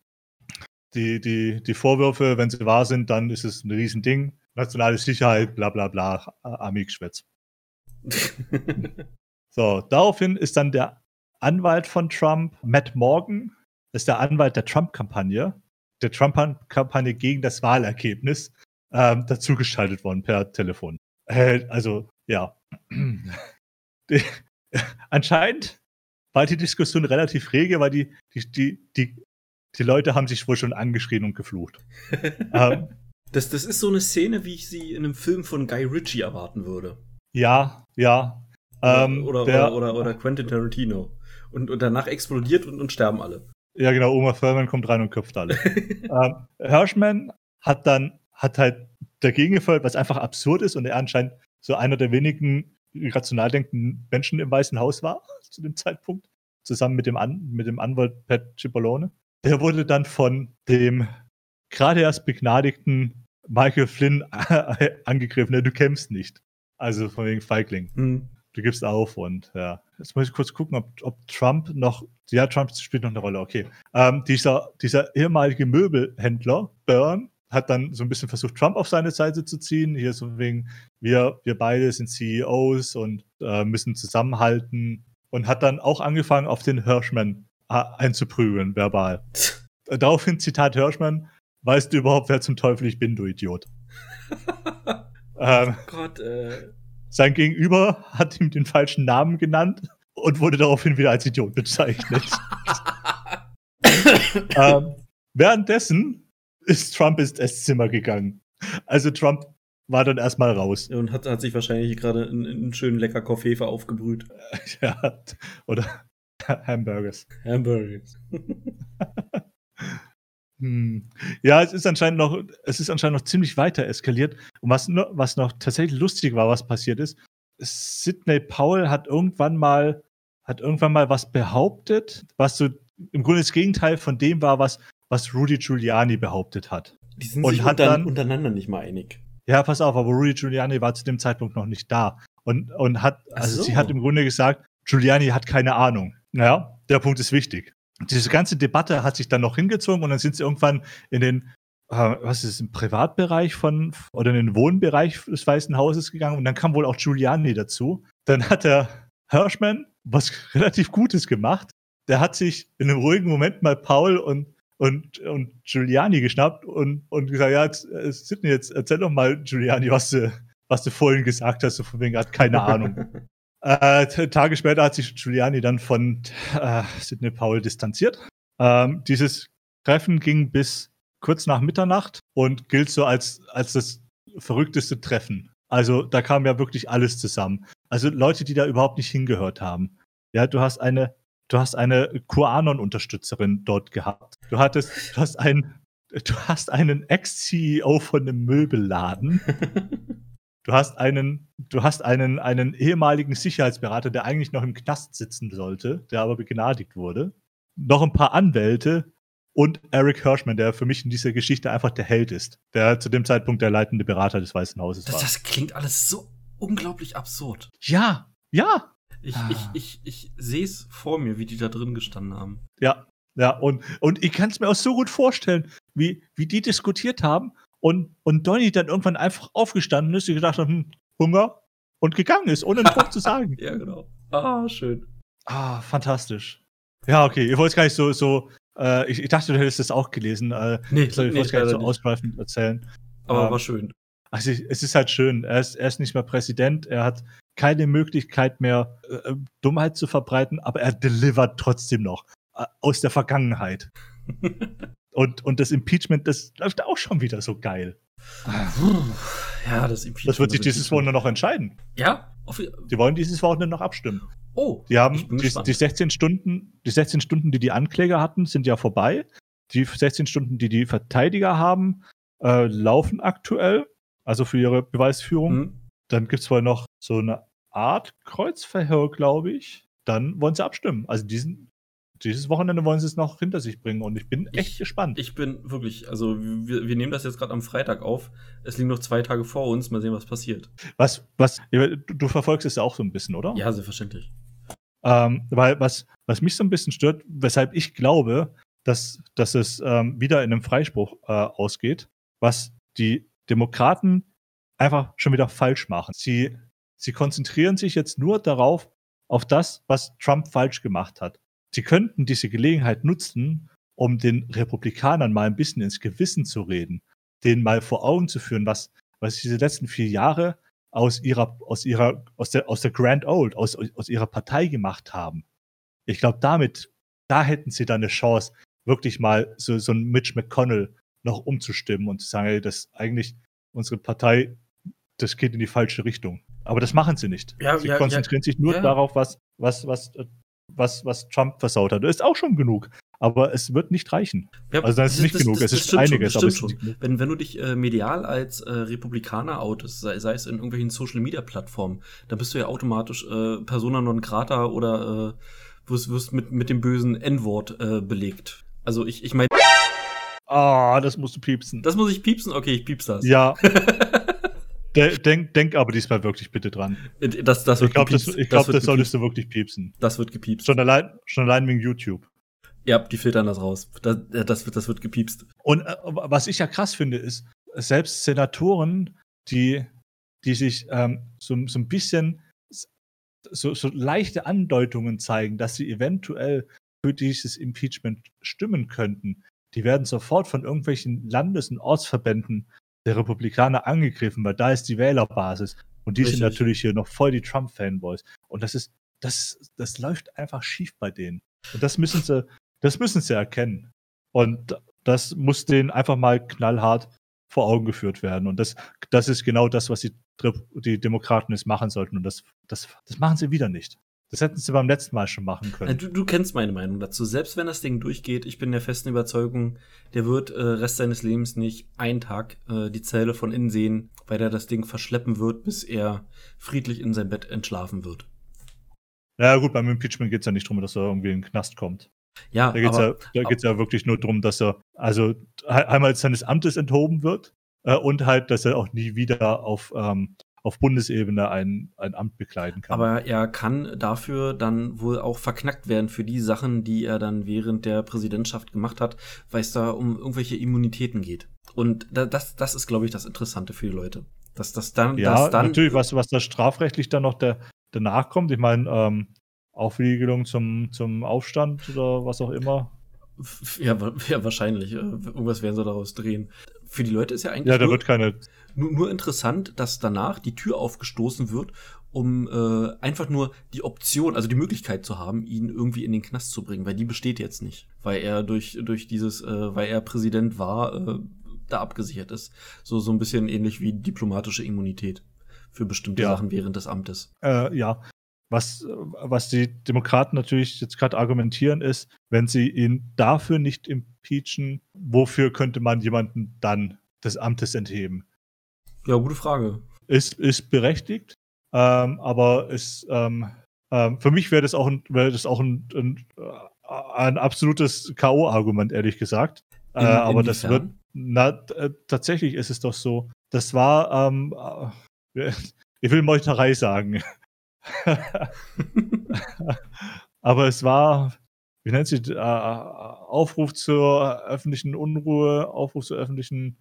die, die, die Vorwürfe, wenn sie wahr sind, dann ist es ein Riesending. Nationale Sicherheit, bla bla bla, Amig-Schwätz. so, daraufhin ist dann der Anwalt von Trump, Matt Morgan, ist der Anwalt der Trump-Kampagne, der Trump-Kampagne gegen das Wahlergebnis, ähm, dazugeschaltet worden per Telefon. Äh, also, ja. anscheinend war die Diskussion relativ rege, weil die, die, die, die, die Leute haben sich wohl schon angeschrien und geflucht. ähm, das, das ist so eine Szene, wie ich sie in einem Film von Guy Ritchie erwarten würde. Ja, ja. Ähm, oder, der, oder, oder, oder, Quentin Tarantino. Und, und danach explodiert und, und sterben alle. Ja, genau. Oma Thurman kommt rein und köpft alle. ähm, Hirschman hat dann hat halt dagegen gefeuert, was einfach absurd ist und er anscheinend so einer der wenigen rational denkenden Menschen im Weißen Haus war zu dem Zeitpunkt, zusammen mit dem, An mit dem Anwalt Pat Cipollone. Der wurde dann von dem gerade erst begnadigten Michael Flynn angegriffen. Du kämpfst nicht. Also von wegen Feigling. Mhm. Du gibst auf und ja. Jetzt muss ich kurz gucken, ob, ob Trump noch. Ja, Trump spielt noch eine Rolle, okay. Ähm, dieser, dieser ehemalige Möbelhändler, Byrne, hat dann so ein bisschen versucht, Trump auf seine Seite zu ziehen. Hier so wegen, wir, wir beide sind CEOs und äh, müssen zusammenhalten. Und hat dann auch angefangen, auf den Hirschman äh, einzuprügeln, verbal. Daraufhin, Zitat Hirschman, weißt du überhaupt, wer zum Teufel ich bin, du Idiot? ähm, oh Gott, äh. Sein Gegenüber hat ihm den falschen Namen genannt und wurde daraufhin wieder als Idiot bezeichnet. ähm, währenddessen ist Trump ins Esszimmer gegangen. Also Trump war dann erstmal raus. Und hat, hat sich wahrscheinlich gerade einen, einen schönen lecker Koffefe aufgebrüht. ja, oder Hamburgers. Hamburgers. hm. Ja, es ist anscheinend noch, es ist anscheinend noch ziemlich weiter eskaliert. Und was, was noch tatsächlich lustig war, was passiert ist, Sidney Powell hat irgendwann mal, hat irgendwann mal was behauptet, was so im Grunde das Gegenteil von dem war, was, was Rudy Giuliani behauptet hat. Die sind und sich hat unter, dann, untereinander nicht mal einig. Ja, pass auf, aber Rudy Giuliani war zu dem Zeitpunkt noch nicht da. Und, und hat, also so. sie hat im Grunde gesagt, Giuliani hat keine Ahnung. Naja, der Punkt ist wichtig. Diese ganze Debatte hat sich dann noch hingezogen und dann sind sie irgendwann in den, äh, was ist es, im Privatbereich von, oder in den Wohnbereich des Weißen Hauses gegangen und dann kam wohl auch Giuliani dazu. Dann hat der Hirschman was relativ Gutes gemacht. Der hat sich in einem ruhigen Moment mal Paul und und, und Giuliani geschnappt und, und gesagt, ja, jetzt, äh, Sidney, jetzt erzähl doch mal, Giuliani, was du, was du vorhin gesagt hast, so von wegen hat keine Ahnung. Äh, Tage später hat sich Giuliani dann von äh, Sidney Powell distanziert. Ähm, dieses Treffen ging bis kurz nach Mitternacht und gilt so als, als das verrückteste Treffen. Also da kam ja wirklich alles zusammen. Also Leute, die da überhaupt nicht hingehört haben. Ja, du hast eine du hast eine QAnon-Unterstützerin dort gehabt. Du hattest, du hast einen, du hast einen Ex-CEO von einem Möbelladen. Du hast einen, du hast einen, einen ehemaligen Sicherheitsberater, der eigentlich noch im Knast sitzen sollte, der aber begnadigt wurde. Noch ein paar Anwälte und Eric Hirschman, der für mich in dieser Geschichte einfach der Held ist, der zu dem Zeitpunkt der leitende Berater des Weißen Hauses das, war. Das klingt alles so unglaublich absurd. Ja, ja, ich, ah. ich, ich, ich sehe es vor mir, wie die da drin gestanden haben. Ja, ja, und, und ich kann es mir auch so gut vorstellen, wie, wie die diskutiert haben und, und Donny dann irgendwann einfach aufgestanden ist und gedacht hat, hm, Hunger und gegangen ist, ohne ein Wort zu sagen. Ja, genau. Ah, schön. Ah, fantastisch. Ja, okay, ihr wollt es gar nicht so, so äh, ich, ich, dachte, du hättest das auch gelesen. Äh, nee, ich wollte es gar nicht so ausschweifend erzählen. Aber ähm, war schön. Also es ist halt schön. Er ist, er ist nicht mehr Präsident. Er hat keine Möglichkeit mehr, äh, Dummheit zu verbreiten, aber er delivert trotzdem noch äh, aus der Vergangenheit. und, und das Impeachment, das läuft auch schon wieder so geil. Ja, das Impeachment. Das wird sich dieses Wochenende noch entscheiden. Ja? Die wollen dieses Wochenende noch abstimmen. Oh. Die haben die, die, 16 Stunden, die 16 Stunden, die die Ankläger hatten, sind ja vorbei. Die 16 Stunden, die die Verteidiger haben, äh, laufen aktuell. Also für ihre Beweisführung. Mhm. Dann gibt es wohl noch so eine Art Kreuzverhör, glaube ich. Dann wollen sie abstimmen. Also diesen, dieses Wochenende wollen sie es noch hinter sich bringen und ich bin echt ich, gespannt. Ich bin wirklich, also wir, wir nehmen das jetzt gerade am Freitag auf. Es liegen noch zwei Tage vor uns. Mal sehen, was passiert. Was, was, du, du verfolgst es ja auch so ein bisschen, oder? Ja, selbstverständlich. Ähm, weil was, was mich so ein bisschen stört, weshalb ich glaube, dass, dass es ähm, wieder in einem Freispruch äh, ausgeht, was die Demokraten einfach schon wieder falsch machen. Sie, sie konzentrieren sich jetzt nur darauf, auf das, was Trump falsch gemacht hat. Sie könnten diese Gelegenheit nutzen, um den Republikanern mal ein bisschen ins Gewissen zu reden, denen mal vor Augen zu führen, was, was diese letzten vier Jahre aus ihrer, aus ihrer, aus der, aus der Grand Old, aus, aus ihrer Partei gemacht haben. Ich glaube, damit, da hätten sie dann eine Chance, wirklich mal so, so ein Mitch McConnell noch umzustimmen und zu sagen, ey, das eigentlich unsere Partei das geht in die falsche Richtung. Aber das machen sie nicht. Ja, sie ja, konzentrieren ja, sich nur darauf, was, was, was, was, was Trump versaut hat. Das ist auch schon genug. Aber es wird nicht reichen. also das ist nicht das, genug. Das, es ist einiges, schon, aber es ist schon. Wenn, wenn du dich äh, medial als äh, Republikaner outest, sei, sei, es in irgendwelchen Social Media Plattformen, dann bist du ja automatisch äh, Persona non grata oder äh, wirst, wirst mit, mit dem bösen N-Wort äh, belegt. Also ich, ich meine. Ah, oh, das musst du piepsen. Das muss ich piepsen? Okay, ich piepse das. Ja. denk, denk aber diesmal wirklich bitte dran. Das, das wird ich glaube, das, glaub, das, das solltest du wirklich piepsen. Das wird gepiepst. Schon allein, schon allein wegen YouTube. Ja, die filtern das raus. Das, das, wird, das wird gepiepst. Und äh, was ich ja krass finde, ist, selbst Senatoren, die, die sich ähm, so, so ein bisschen so, so leichte Andeutungen zeigen, dass sie eventuell für dieses Impeachment stimmen könnten, die werden sofort von irgendwelchen Landes- und Ortsverbänden der Republikaner angegriffen, weil da ist die Wählerbasis. Und die Richtig. sind natürlich hier noch voll die Trump-Fanboys. Und das ist, das, das läuft einfach schief bei denen. Und das müssen sie, das müssen sie erkennen. Und das muss denen einfach mal knallhart vor Augen geführt werden. Und das, das ist genau das, was die, die Demokraten jetzt machen sollten. Und das, das, das machen sie wieder nicht. Das hätten sie beim letzten Mal schon machen Äh, können. Du, du kennst meine Meinung dazu. Selbst wenn das Ding durchgeht, ich bin der festen Überzeugung, der wird äh, Rest seines Lebens nicht einen Tag äh, die Zelle von innen sehen, weil er das Ding verschleppen wird, bis er friedlich in sein Bett entschlafen wird. Ja, gut, beim Impeachment geht es ja nicht darum, dass er irgendwie in den Knast kommt. Ja, Da geht es ja, da geht's ja wirklich nur darum, dass er also einmal seines Amtes enthoben wird äh, und halt, dass er auch nie wieder auf, ähm, auf Bundesebene ein, ein Amt bekleiden kann. aber er kann dafür dann wohl auch verknackt werden für die Sachen, die er dann während der Präsidentschaft gemacht hat, weil es da um irgendwelche Immunitäten geht. Und da, das, das ist, glaube ich, das Interessante für die Leute. Dass das dann, ja, dass dann natürlich, was, was da strafrechtlich dann noch der, danach kommt, ich meine, ähm, Aufwiegelung zum, zum Aufstand oder was auch immer. Ja, ja, wahrscheinlich. äh, Irgendwas werden sie daraus drehen. Für die Leute ist ja eigentlich Ja, da wird keine. Nur, nur interessant, dass danach die Tür aufgestoßen wird, um äh, einfach nur die Option, also die Möglichkeit zu haben, ihn irgendwie in den Knast zu bringen, weil die besteht jetzt nicht. Weil er durch, durch dieses, äh, weil er Präsident war, äh, da abgesichert ist. So, so ein bisschen ähnlich wie diplomatische Immunität für bestimmte Ja. Sachen während des Amtes. Äh, ja. Was, was die Demokraten natürlich jetzt gerade argumentieren, ist, wenn sie ihn dafür nicht impeachen, wofür könnte man jemanden dann des Amtes entheben? Ja, gute Frage. ist, ist berechtigt, ähm, aber ist, ähm, ähm, für mich wäre das auch ein, wäre das auch ein, ein, äh, ein absolutes K.O.-Argument, ehrlich gesagt. Äh, In- aber das wird, na, äh, tatsächlich ist es doch so. Das war, ähm, äh, ich will Meuterei sagen. aber es war, wie nennt sich, äh, Aufruf zur öffentlichen Unruhe, Aufruf zur öffentlichen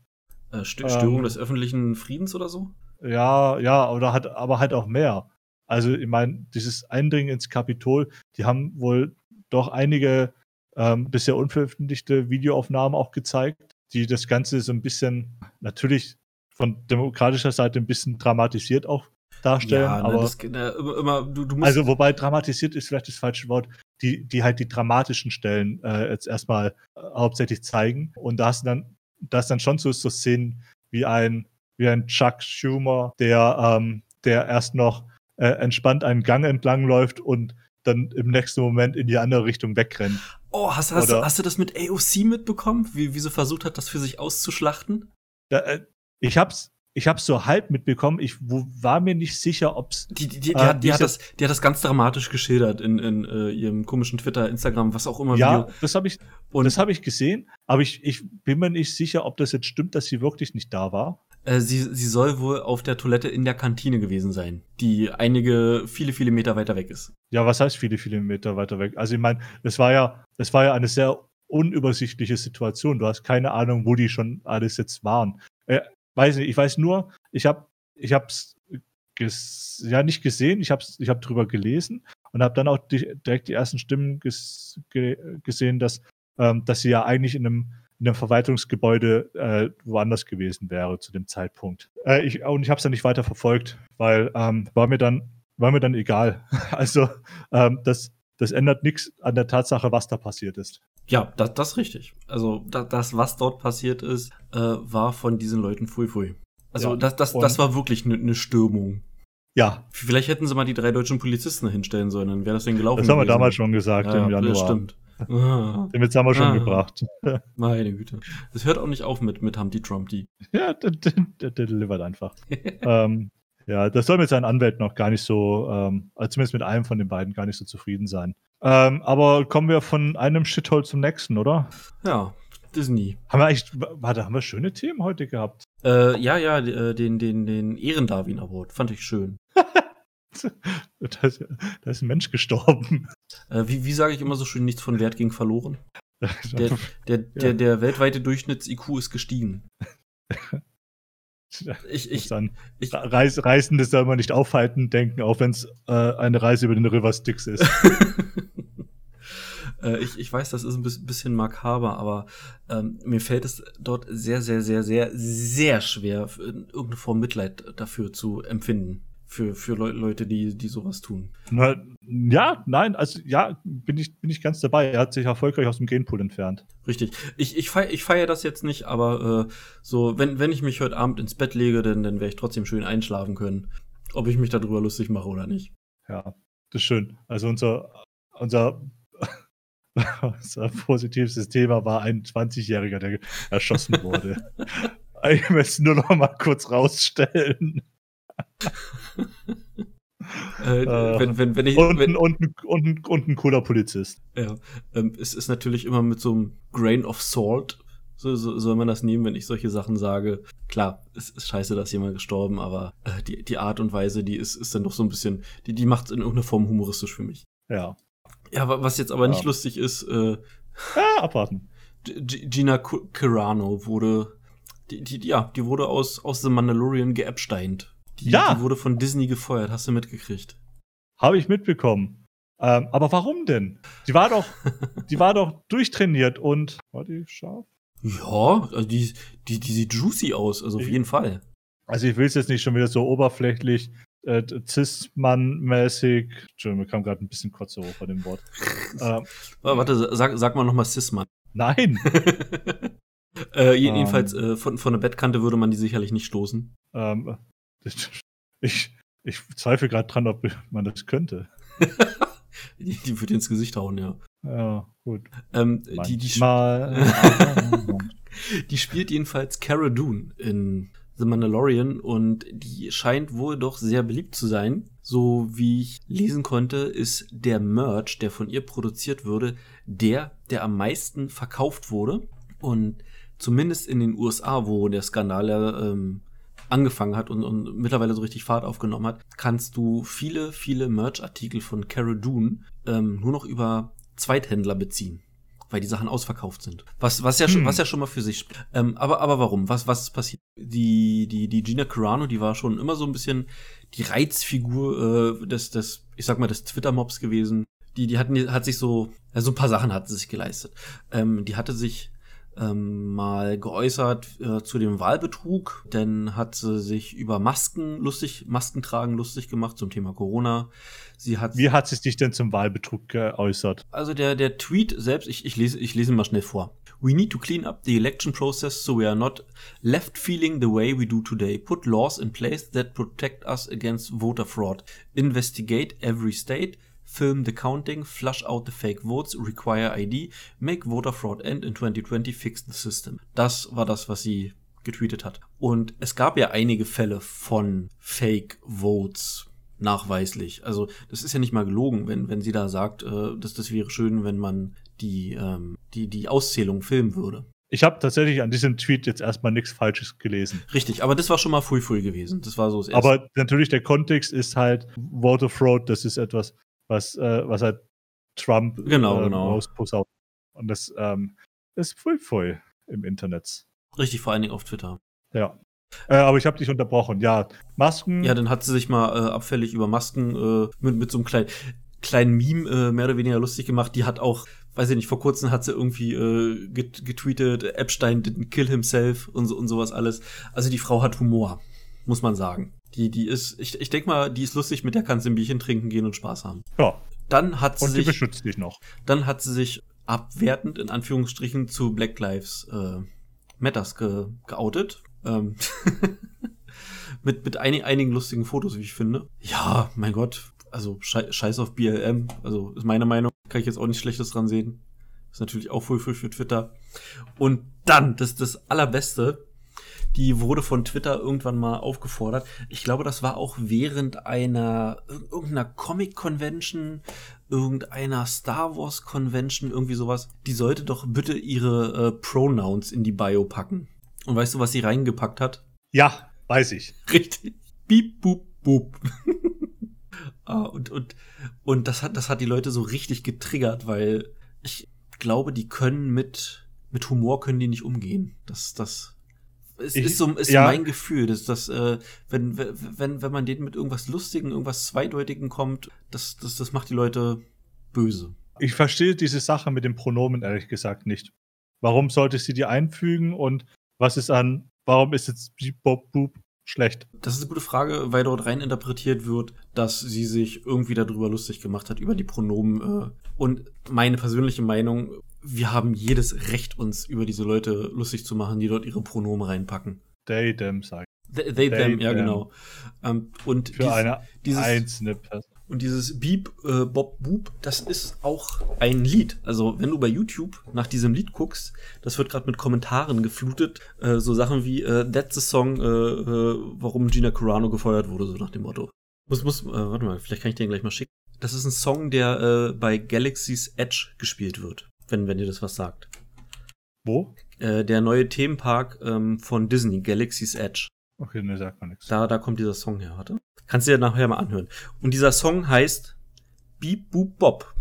Äh, Ähm, Störung des öffentlichen Friedens oder so? Ja, ja, oder hat, aber halt auch mehr. Also, ich meine, dieses Eindringen ins Kapitol, die haben wohl doch einige ähm, bisher unveröffentlichte Videoaufnahmen auch gezeigt, die das Ganze so ein bisschen, natürlich von demokratischer Seite ein bisschen dramatisiert auch darstellen. Ja, ne, aber das, na, immer, immer, du, du also, wobei dramatisiert ist vielleicht das falsche Wort, die, die halt die dramatischen Stellen äh, jetzt erstmal äh, hauptsächlich zeigen. Und da hast du dann, da ist dann schon so, so Szenen wie ein, wie ein Chuck Schumer, der, ähm, der erst noch äh, entspannt einen Gang entlang läuft und dann im nächsten Moment in die andere Richtung wegrennt. oh, hast, hast, oder- hast du das mit AOC mitbekommen? Wie, wie sie versucht hat, das für sich auszuschlachten? Da, äh, ich hab's, ich hab's so halb mitbekommen. Ich wo, war mir nicht sicher, ob's Die, die, die, die, Ah, hat, die, hat, das, die hat das ganz dramatisch geschildert in, in äh, ihrem komischen Twitter, Instagram, was auch immer. ja, Video. das habe ich, Und das habe ich gesehen, aber ich, ich bin mir nicht sicher, ob das jetzt stimmt, dass sie wirklich nicht da war. äh, sie, sie soll wohl auf der Toilette in der Kantine gewesen sein, die einige, viele, viele Meter weiter weg ist. Ja, was heißt viele, viele Meter weiter weg? Also ich meine, es war ja, es war ja eine sehr unübersichtliche Situation. Du hast keine Ahnung, wo die schon alles jetzt waren. Weiß nicht, ich weiß nur, ich habe, ich habe es ja nicht gesehen, ich habe ich habe drüber gelesen und habe dann auch die, direkt die ersten Stimmen ges, ge, gesehen, dass, ähm, dass sie ja eigentlich in einem in einem Verwaltungsgebäude äh, woanders gewesen wäre zu dem Zeitpunkt. Äh, ich, und ich habe es dann nicht weiter verfolgt, weil ähm, war mir dann war mir dann egal. Also ähm, das, das ändert nichts an der Tatsache, was da passiert ist. Ja, das, das ist richtig. Also da, das, was dort passiert ist, äh, war von diesen Leuten fui fui. Also Ja, das, das, das war wirklich eine ne Stürmung. Ja, Vielleicht hätten sie mal die drei deutschen Polizisten hinstellen sollen, dann wäre das denn gelaufen. das haben wir gewesen. damals schon gesagt ja, im Januar. Das stimmt. Ah, Den Witz haben wir schon Ah. gebracht. meine Güte. Das hört auch nicht auf mit, mit Humpty Trumpty. ja, der, der, der, der delivert einfach. ähm, ja, das soll mit seinen Anwälten noch gar nicht so, ähm, also zumindest mit einem von den beiden gar nicht so zufrieden sein. Ähm, aber kommen wir von einem Shithole zum nächsten, oder? ja, Disney. Haben wir eigentlich, warte, haben wir schöne Themen heute gehabt? Äh, ja, ja, äh, den, den, den Ehren-Darwin Award. Fand ich schön. Da ist, da ist ein Mensch gestorben. Äh, wie wie sage ich immer so schön, nichts von Wert ging verloren? Der, der, der, der weltweite Durchschnitts-IQ ist gestiegen. Ich, ich, dann ich, Reis, Reisende soll man nicht aufhalten, denken, auch wenn es äh, eine Reise über den River Styx ist. Äh, ich, ich weiß, das ist ein bisschen makaber, aber ähm, mir fällt es dort sehr, sehr, sehr, sehr, sehr schwer, irgendeine Form Mitleid dafür zu empfinden für, für Le Leute, die, die sowas tun. Na, ja, nein, also ja, bin ich, bin ich ganz dabei. Er hat sich erfolgreich aus dem Genpool entfernt. Richtig. Ich, ich feiere ich feier das jetzt nicht, aber äh, so, wenn, wenn ich mich heute Abend ins Bett lege, dann, dann werde ich trotzdem schön einschlafen können. Ob ich mich darüber lustig mache oder nicht. Ja, das ist schön. Also unser, unser, unser positivstes Thema war ein 20-Jähriger, der erschossen wurde. ich möchte es nur noch mal kurz rausstellen äh, äh, wenn, wenn, wenn ich, und, wenn, und, und, und, ein cooler Polizist. Ja, ähm, es ist natürlich immer mit so einem Grain of Salt, so, so soll man das nehmen, wenn ich solche Sachen sage. Klar, es ist scheiße, dass jemand gestorben, aber äh, die, die Art und Weise, die ist, ist dann doch so ein bisschen, die, die macht es in irgendeiner Form humoristisch für mich. Ja. Ja, was jetzt aber ja. nicht lustig ist, äh, ja, abwarten. G Gina Carano wurde, die, die, ja, die wurde aus, aus The Mandalorian geabsteint. Die, ja. die wurde von Disney gefeuert, hast du mitgekriegt? Habe ich mitbekommen. Ähm, aber warum denn? Die war doch, die war doch durchtrainiert und war die scharf? Ja, also die, die, die sieht juicy aus, also auf jeden Fall. Also ich will es jetzt nicht schon wieder so oberflächlich äh, Cis-Mann-mäßig. Entschuldigung, mir kam gerade ein bisschen Kotze hoch bei dem Wort. ähm, Warte, sag, sag mal nochmal Cis-Mann. Nein. äh, jedenfalls, ähm, äh, von, von der Bettkante würde man die sicherlich nicht stoßen. Ähm, ich, ich zweifle gerade dran, ob man das könnte. die, die würde ins Gesicht hauen, ja. Ja, gut. Ähm, die, die, die spielt jedenfalls Cara Dune in The Mandalorian und die scheint wohl doch sehr beliebt zu sein. So wie ich lesen konnte, ist der Merch, der von ihr produziert wurde, der, der am meisten verkauft wurde. Und zumindest in den USA, wo der Skandal ja ähm, angefangen hat und, und mittlerweile so richtig Fahrt aufgenommen hat, kannst du viele, viele Merch-Artikel von Cara Dune ähm, nur noch über Zweithändler beziehen weil die Sachen ausverkauft sind. Was, was ja schon, hm. was ja schon mal für sich. Ähm, aber, aber warum? Was, was ist passiert? Die, die, die Gina Carano, die war schon immer so ein bisschen die Reizfigur äh, des, des, ich sag mal, des Twitter-Mobs gewesen. Die, die hatten, hat sich so, also ein paar Sachen hat sie sich geleistet. Ähm, die hatte sich ähm, mal geäußert äh, zu dem Wahlbetrug, denn hat sie sich über Masken lustig, Maskentragen lustig gemacht zum Thema Corona. Sie hat Wie hat sie sich denn zum Wahlbetrug geäußert? Also der, der Tweet selbst, ich, ich, lese, ich lese mal schnell vor. We need to clean up the election process so we are not left feeling the way we do today. Put laws in place that protect us against voter fraud. Investigate every state film the counting, flush out the fake votes, require ID, make voter fraud end in 2020, fix the system. Das war das, was sie getweetet hat. Und es gab ja einige Fälle von Fake Votes nachweislich. Also das ist ja nicht mal gelogen, wenn, wenn sie da sagt, äh, dass das wäre schön, wenn man die, ähm, die, die Auszählung filmen würde. Ich habe tatsächlich an diesem Tweet jetzt erstmal nichts Falsches gelesen. Richtig, aber das war schon mal früh früh gewesen. Das war so das erste. Aber natürlich der Kontext ist halt Voter Fraud, das ist etwas, was, äh, was halt Trump genau, äh, genau. rausposaunt. Und das ähm, ist voll voll im Internet. Richtig, vor allen Dingen auf Twitter. Ja. Äh, aber ich habe dich unterbrochen. Ja, Masken. Ja, dann hat sie sich mal äh, abfällig über Masken äh, mit, mit so einem kleinen, kleinen Meme äh, mehr oder weniger lustig gemacht. Die hat auch, weiß ich nicht, vor kurzem hat sie irgendwie äh, getweetet, Epstein didn't kill himself und, so, und sowas alles. Also die Frau hat Humor, muss man sagen. Die, die ist, ich, ich denke mal, die ist lustig, mit der kannst du ein Bierchen trinken gehen und Spaß haben. Ja. Dann hat sie und sich. Die beschützt dich noch. Dann hat sie sich abwertend, in Anführungsstrichen, zu Black Lives äh, Matters ge, geoutet. Ähm mit mit einig, einigen lustigen Fotos, wie ich finde. Ja, mein Gott. Also scheiß auf BLM. Also ist meine Meinung. Kann ich jetzt auch nichts Schlechtes dran sehen. Ist natürlich auch voll für, für Twitter. Und dann, das das Allerbeste, die wurde von Twitter irgendwann mal aufgefordert. Ich glaube, das war auch während einer irgendeiner Comic Convention, irgendeiner Star Wars Convention, irgendwie sowas. Die sollte doch bitte ihre äh, Pronouns in die Bio packen. Und weißt du, was sie reingepackt hat? Ja, weiß ich. Richtig. Piep, boop, boop. ah, und, und, und das hat, das hat die Leute so richtig getriggert, weil ich glaube, die können mit, mit Humor können die nicht umgehen. Das, das, es ich, ist so ist ja. mein Gefühl, dass das, äh, wenn, wenn, wenn man denen mit irgendwas Lustigen, irgendwas Zweideutigen kommt, das, das, das macht die Leute böse. Ich verstehe diese Sache mit den Pronomen ehrlich gesagt nicht. Warum sollte sie die einfügen und was ist an, warum ist jetzt Bob Boop schlecht? Das ist eine gute Frage, weil dort rein interpretiert wird, dass sie sich irgendwie darüber lustig gemacht hat, über die Pronomen. Äh, und meine persönliche Meinung, wir haben jedes Recht, uns über diese Leute lustig zu machen, die dort ihre Pronomen reinpacken. They, them, sag They, they, them, ja, genau. Ähm, und Für dies- eine dieses, einzelne Person. Und dieses Beep, äh, Bob Boop, das ist auch ein Lied. Also, wenn du bei YouTube nach diesem Lied guckst, das wird gerade mit Kommentaren geflutet. Äh, so Sachen wie, äh, that's the song, äh, äh, warum Gina Carano gefeuert wurde, so nach dem Motto. Muss, muss, äh, warte mal, vielleicht kann ich den gleich mal schicken. Das ist ein Song, der äh, bei Galaxy's Edge gespielt wird, wenn, wenn dir das was sagt. Wo? Äh, der neue Themenpark ähm, von Disney, Galaxy's Edge. Okay, ne, sagt man nichts. Da, da kommt dieser Song her, warte. Kannst du dir nachher mal anhören. Und dieser Song heißt Beep Boop Bob.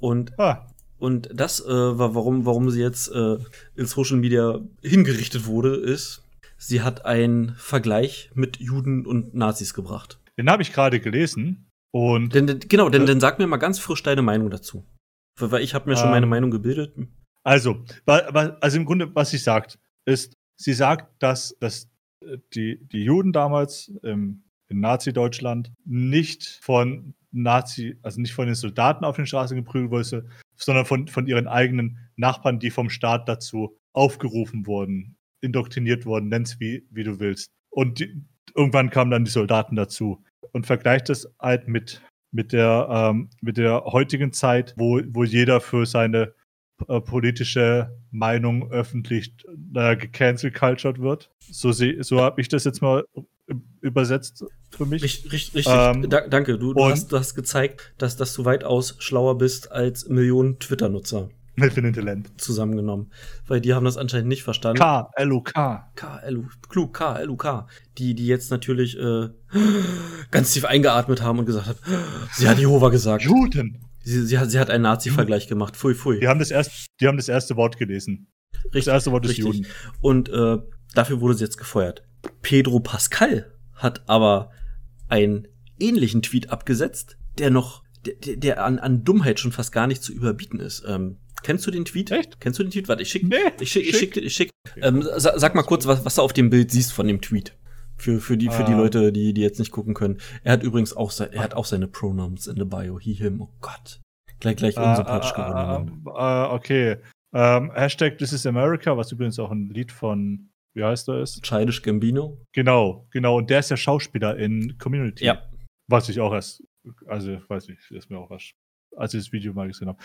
Und, Ah, und das, äh, war, warum, warum sie jetzt äh, in Social Media hingerichtet wurde, ist, sie hat einen Vergleich mit Juden und Nazis gebracht. den habe ich gerade gelesen und Denn, denn genau, denn, denn sag mir mal ganz frisch deine Meinung dazu. Weil ich habe mir schon Ähm, meine Meinung gebildet. Also, wa- wa- also im Grunde, was sie sagt, ist, sie sagt, dass, dass äh, die, die Juden damals im, in Nazi-Deutschland nicht von Nazi, also nicht von den Soldaten auf den Straßen geprügelt wurde, sondern von, von ihren eigenen Nachbarn, die vom Staat dazu aufgerufen wurden, indoktriniert wurden, nenn's wie, wie du willst. Und die, irgendwann kamen dann die Soldaten dazu und vergleicht das halt mit, mit, der, ähm, mit der heutigen Zeit, wo, wo jeder für seine äh, politische Meinung öffentlich äh, gecancelt cultured wird. So, so habe ich das jetzt mal übersetzt für mich. Richtig, richtig. Ähm, da, danke, du, du, hast, du hast gezeigt, dass, dass du weitaus schlauer bist als Millionen Twitter-Nutzer Mit den Talent. zusammengenommen. Weil die haben das anscheinend nicht verstanden. K, L-O-K. K, L, U, klug, K, L, U, K. Die, die jetzt natürlich äh, ganz tief eingeatmet haben und gesagt haben, sie hat Jehova gesagt. Juden. Sie, sie, hat, sie hat einen Nazi-Vergleich gemacht. Pfui, pfui. Die haben das, erst, die haben das erste Wort gelesen. Das richtig, erste Wort ist richtig. Juden. Und äh, dafür wurde sie jetzt gefeuert. Pedro Pascal hat aber einen ähnlichen Tweet abgesetzt, der noch, der, der- der an, an Dummheit schon fast gar nicht zu überbieten ist. Ähm, kennst du den Tweet? Echt? Kennst du den Tweet? Warte, ich schick, Nee, ich schick, ich schick. ich schick. Ähm, sa, sag mal kurz, was, was du auf dem Bild siehst von dem Tweet. Für, für die, für die Ah. Leute, die, die jetzt nicht gucken können. Er hat übrigens auch, sein, er hat auch seine Pronouns in the Bio. He, him, oh Gott. Gleich, gleich unsympathisch geworden. äh, äh, okay. Ähm, Hashtag This is America, was übrigens auch ein Lied von, wie heißt er ist? Childish Gambino. Genau, genau. Und der ist ja Schauspieler in Community. Ja. Was ich auch erst, also weiß nicht, ist mir auch was, als ich das Video mal gesehen habe.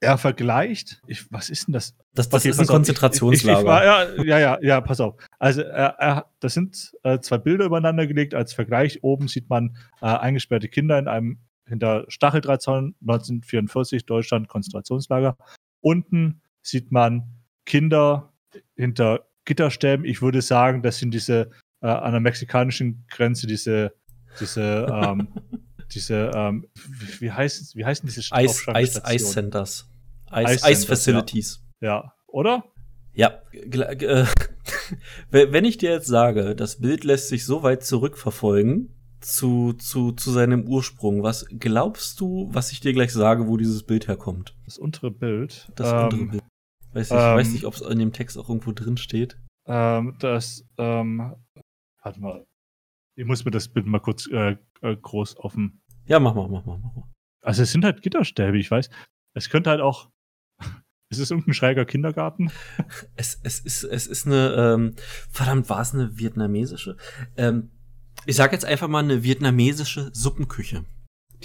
Er vergleicht, ich, was ist denn das? Das, das Okay, ist ein Konzentrationslager. Ich, ich, war, ja, ja, ja, ja, pass auf. Also, er, er, das sind äh, zwei Bilder übereinander gelegt als Vergleich. Oben sieht man äh, eingesperrte Kinder in einem hinter Stacheldrahtzaun 1944 Deutschland Konzentrationslager. Unten sieht man Kinder hinter Gitterstäben. Ich würde sagen, das sind diese äh, an der mexikanischen Grenze diese diese ähm, diese ähm, wie, heißt wie heißen diese Eis, Eis, Aufschlagstationen? Eis Centers. Eis Eis, Centers, Eis Facilities. Ja, oder? Ja. äh, wenn ich dir jetzt sage, das Bild lässt sich so weit zurückverfolgen zu, zu, zu seinem Ursprung, was glaubst du, was ich dir gleich sage, wo dieses Bild herkommt? Das untere Bild. Das ähm, andere Bild. Weiß nicht, ähm, weiß nicht, ob es in dem Text auch irgendwo drin steht. Ähm, das, ähm, warte mal. Ich muss mir das Bild mal kurz äh, äh, groß offen. Ja, mach mal, mach mal, mach mal. Also es sind halt Gitterstäbe, ich weiß. Es könnte halt auch. Es ist irgendein schräger Kindergarten. Es, es, ist, es ist eine, ähm, verdammt, war es eine vietnamesische? Ähm, ich sag jetzt einfach mal eine vietnamesische Suppenküche.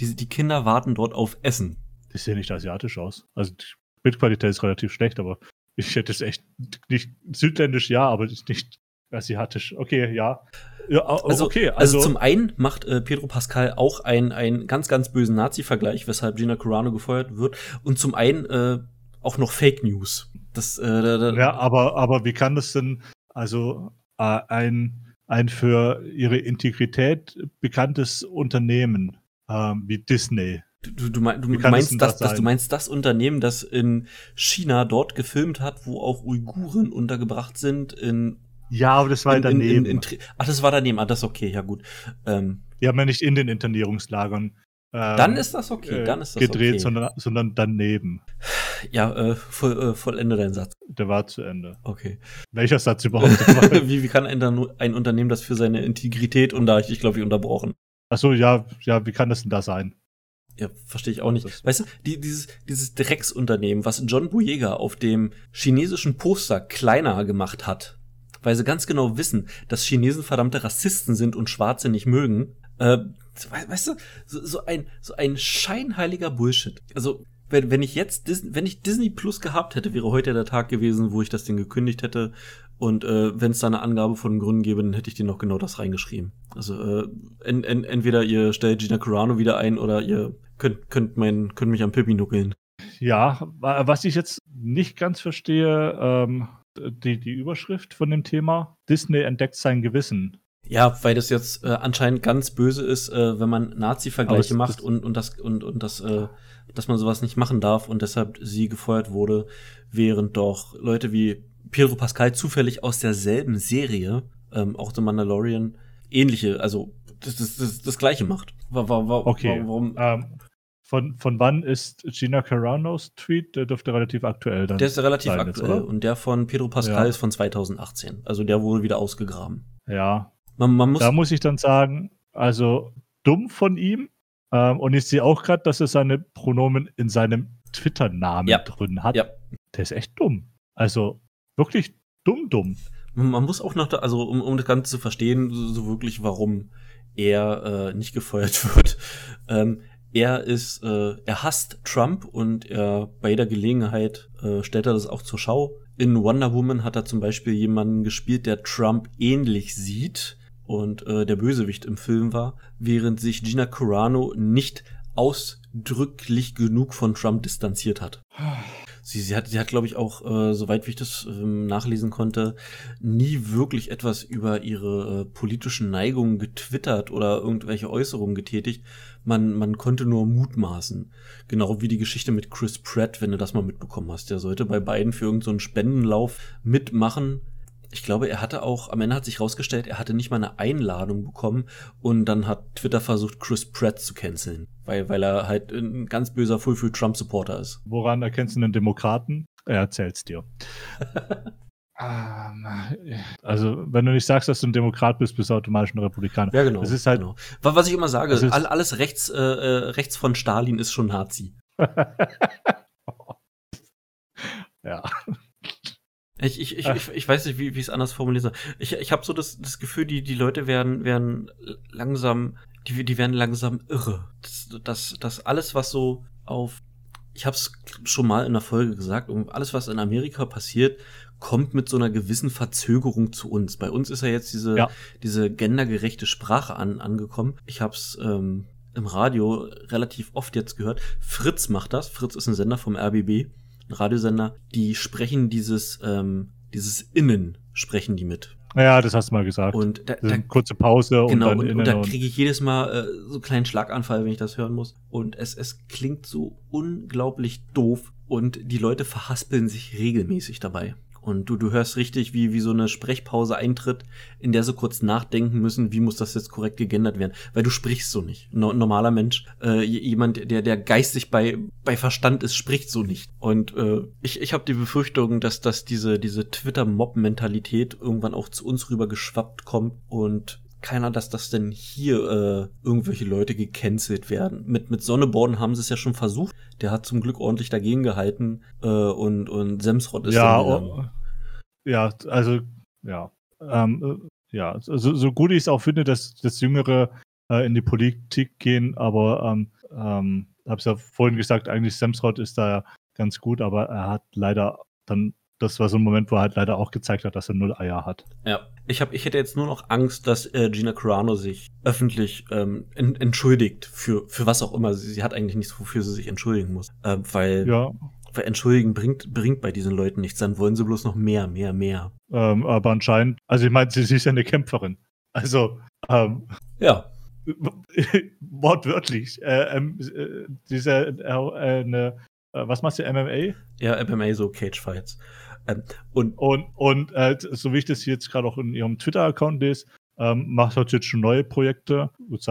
Die, die Kinder warten dort auf Essen. Das sieht nicht asiatisch aus. Also die Bildqualität ist relativ schlecht, aber ich hätte es echt nicht südländisch, ja, aber nicht asiatisch. Okay, ja. ja Also, okay, also, also, zum einen macht äh, Pedro Pascal auch einen, einen ganz, ganz bösen Nazi-Vergleich, weshalb Gina Carano gefeuert wird. Und zum einen äh, auch noch Fake News. Das, äh, da, da, ja, aber, aber wie kann das denn, also äh, ein, ein für ihre Integrität bekanntes Unternehmen ähm, wie Disney du, du, mein, du, meinst das, das das, du meinst das Unternehmen, das in China dort gefilmt hat, wo auch Uiguren untergebracht sind in Ja, aber das war in, daneben. in, in, Ach, das war daneben. Ah, das ist okay, ja gut. Ähm, die haben ja nicht in den Internierungslagern ähm, Dann ist das okay, äh, dann ist das gedreht, okay. sondern, sondern daneben. Ja, äh, voll, äh, vollende deinen Satz. Der war zu Ende. Okay. Welcher Satz überhaupt? wie, wie kann ein, ein Unternehmen das für seine Integrität und da ich dich, glaube ich, unterbrochen? Achso, ja, ja, wie kann das denn da sein? Ja, verstehe ich auch nicht. Das- weißt du, die, dieses, dieses Drecksunternehmen, was John Boyega auf dem chinesischen Poster kleiner gemacht hat, weil sie ganz genau wissen, dass Chinesen verdammte Rassisten sind und Schwarze nicht mögen, äh, we- weißt du, so, so ein, so ein scheinheiliger Bullshit. Also, wenn, wenn ich jetzt Dis wenn ich Disney Plus gehabt hätte, wäre heute der Tag gewesen, wo ich das Ding gekündigt hätte. Und äh, wenn es da eine Angabe von Gründen gäbe, dann hätte ich dir noch genau das reingeschrieben. Also äh, en, en, entweder ihr stellt Gina Carano wieder ein oder ihr könnt, könnt, mein, könnt mich am Pippi nuckeln. Ja, wa- was ich jetzt nicht ganz verstehe, ähm, die, die Überschrift von dem Thema, Disney entdeckt sein Gewissen. Ja, weil das jetzt äh, anscheinend ganz böse ist, äh, wenn man Nazi-Vergleiche macht und, und das und, und das, äh, dass man sowas nicht machen darf und deshalb sie gefeuert wurde, während doch Leute wie Pedro Pascal zufällig aus derselben Serie, ähm, auch The Mandalorian, ähnliche, also das, das, das, das gleiche macht. Wa- wa- wa- Okay. Warum? Ähm, von, von wann ist Gina Caranos Tweet? Der dürfte relativ aktuell dann. Der ist relativ sein jetzt, aktuell oder? und der von Pedro Pascal Ja. ist von 2018. Also der wurde wieder ausgegraben. ja, Man, man muss da muss ich dann sagen, also dumm von ihm. Ähm, und ich sehe auch gerade, dass er seine Pronomen in seinem Twitter-Namen Ja. drin hat. Ja. Der ist echt dumm. Also wirklich dumm, dumm. Man muss auch noch, da, also um, um das Ganze zu verstehen, so, so wirklich, warum er äh, nicht gefeuert wird. Ähm, er ist, äh, er hasst Trump und er bei jeder Gelegenheit äh, stellt er das auch zur Schau. In Wonder Woman hat er zum Beispiel jemanden gespielt, der Trump ähnlich sieht und äh, der Bösewicht im Film war, während sich Gina Carano nicht ausdrücklich genug von Trump distanziert hat. Sie, sie hat, sie hat, glaube ich, auch, äh, soweit wie ich das ähm, nachlesen konnte, nie wirklich etwas über ihre äh, politischen Neigungen getwittert oder irgendwelche Äußerungen getätigt. Man, man konnte nur mutmaßen. Genau wie die Geschichte mit Chris Pratt, wenn du das mal mitbekommen hast. Der sollte bei beiden für irgendeinen so Spendenlauf mitmachen. Ich glaube, er hatte auch, am Ende hat sich rausgestellt, er hatte nicht mal eine Einladung bekommen und dann hat Twitter versucht, Chris Pratt zu canceln. Weil, weil er halt ein ganz böser Full für Trump-Supporter ist. Woran erkennst du einen Demokraten? Er erzählt's dir. Ähm, also, wenn du nicht sagst, dass du ein Demokrat bist, bist du automatisch ein Republikaner. Ja, genau. Es ist halt- genau. Wa- Was ich immer sage, all, alles rechts, äh, äh, rechts von Stalin ist schon Nazi. ja. Ich, ich, ich, ich, ich weiß nicht, wie wie ich es anders formulieren soll. Ich, ich habe so das, das Gefühl, die, die Leute werden, werden langsam, die, die werden langsam irre. Das, das, das alles, was so auf, ich habe es schon mal in der Folge gesagt, um alles, was in Amerika passiert, kommt mit so einer gewissen Verzögerung zu uns. Bei uns ist ja jetzt diese, Ja. diese gendergerechte Sprache an, angekommen. Ich habe es ähm, im Radio relativ oft jetzt gehört. Fritz macht das. Fritz ist ein Sender vom RBB, ein Radiosender. Die sprechen dieses, ähm, dieses Innen sprechen die mit. ja, das hast du mal gesagt. Und da, da kurze Pause und Genau, dann und, und da und, kriege ich jedes Mal äh, so einen kleinen Schlaganfall, wenn ich das hören muss. Und es, es klingt so unglaublich doof und die Leute verhaspeln sich regelmäßig dabei. Und du, du hörst richtig, wie, wie so eine Sprechpause eintritt, in der sie kurz nachdenken müssen, wie muss das jetzt korrekt gegendert werden. Weil du sprichst so nicht. No, ein normaler Mensch, äh, jemand, der, der geistig bei, bei Verstand ist, spricht so nicht. Und äh, ich, ich habe die Befürchtung, dass, dass diese, diese Twitter-Mob-Mentalität irgendwann auch zu uns rüber geschwappt kommt und keiner, dass das denn hier äh, irgendwelche Leute gecancelt werden. Mit, mit Sonneborn haben sie es ja schon versucht. Der hat zum Glück ordentlich dagegen gehalten äh, und, und Semsrott ist ja, dann ja, also, ja. Ähm, äh, ja, so, so gut ich es auch finde, dass, dass Jüngere äh, in die Politik gehen, aber ähm, ähm, hab's ja vorhin gesagt, eigentlich Semsrott ist da ganz gut, aber er hat leider dann, das war so ein Moment, wo er halt leider auch gezeigt hat, dass er null Eier hat. Ja, ich, hab, ich hätte jetzt nur noch Angst, dass äh, Gina Carano sich öffentlich ähm, en, entschuldigt für, für was auch immer. Sie, sie hat eigentlich nichts, wofür sie sich entschuldigen muss. Äh, weil, Ja, entschuldigen bringt, bringt bei diesen Leuten nichts. Dann wollen sie bloß noch mehr, mehr, mehr. ähm, aber anscheinend, also ich meine, sie, sie ist ja eine Kämpferin. Also, ähm, Ja, wortwörtlich. Äh, ähm, äh, diese, äh, eine, äh, was machst du, MMA? ja, MMA, so Cage-Fights. Ähm, und Und, und äh, so wie ich das jetzt gerade auch in ihrem Twitter-Account lese, ähm, macht halt jetzt schon neue Projekte. Ich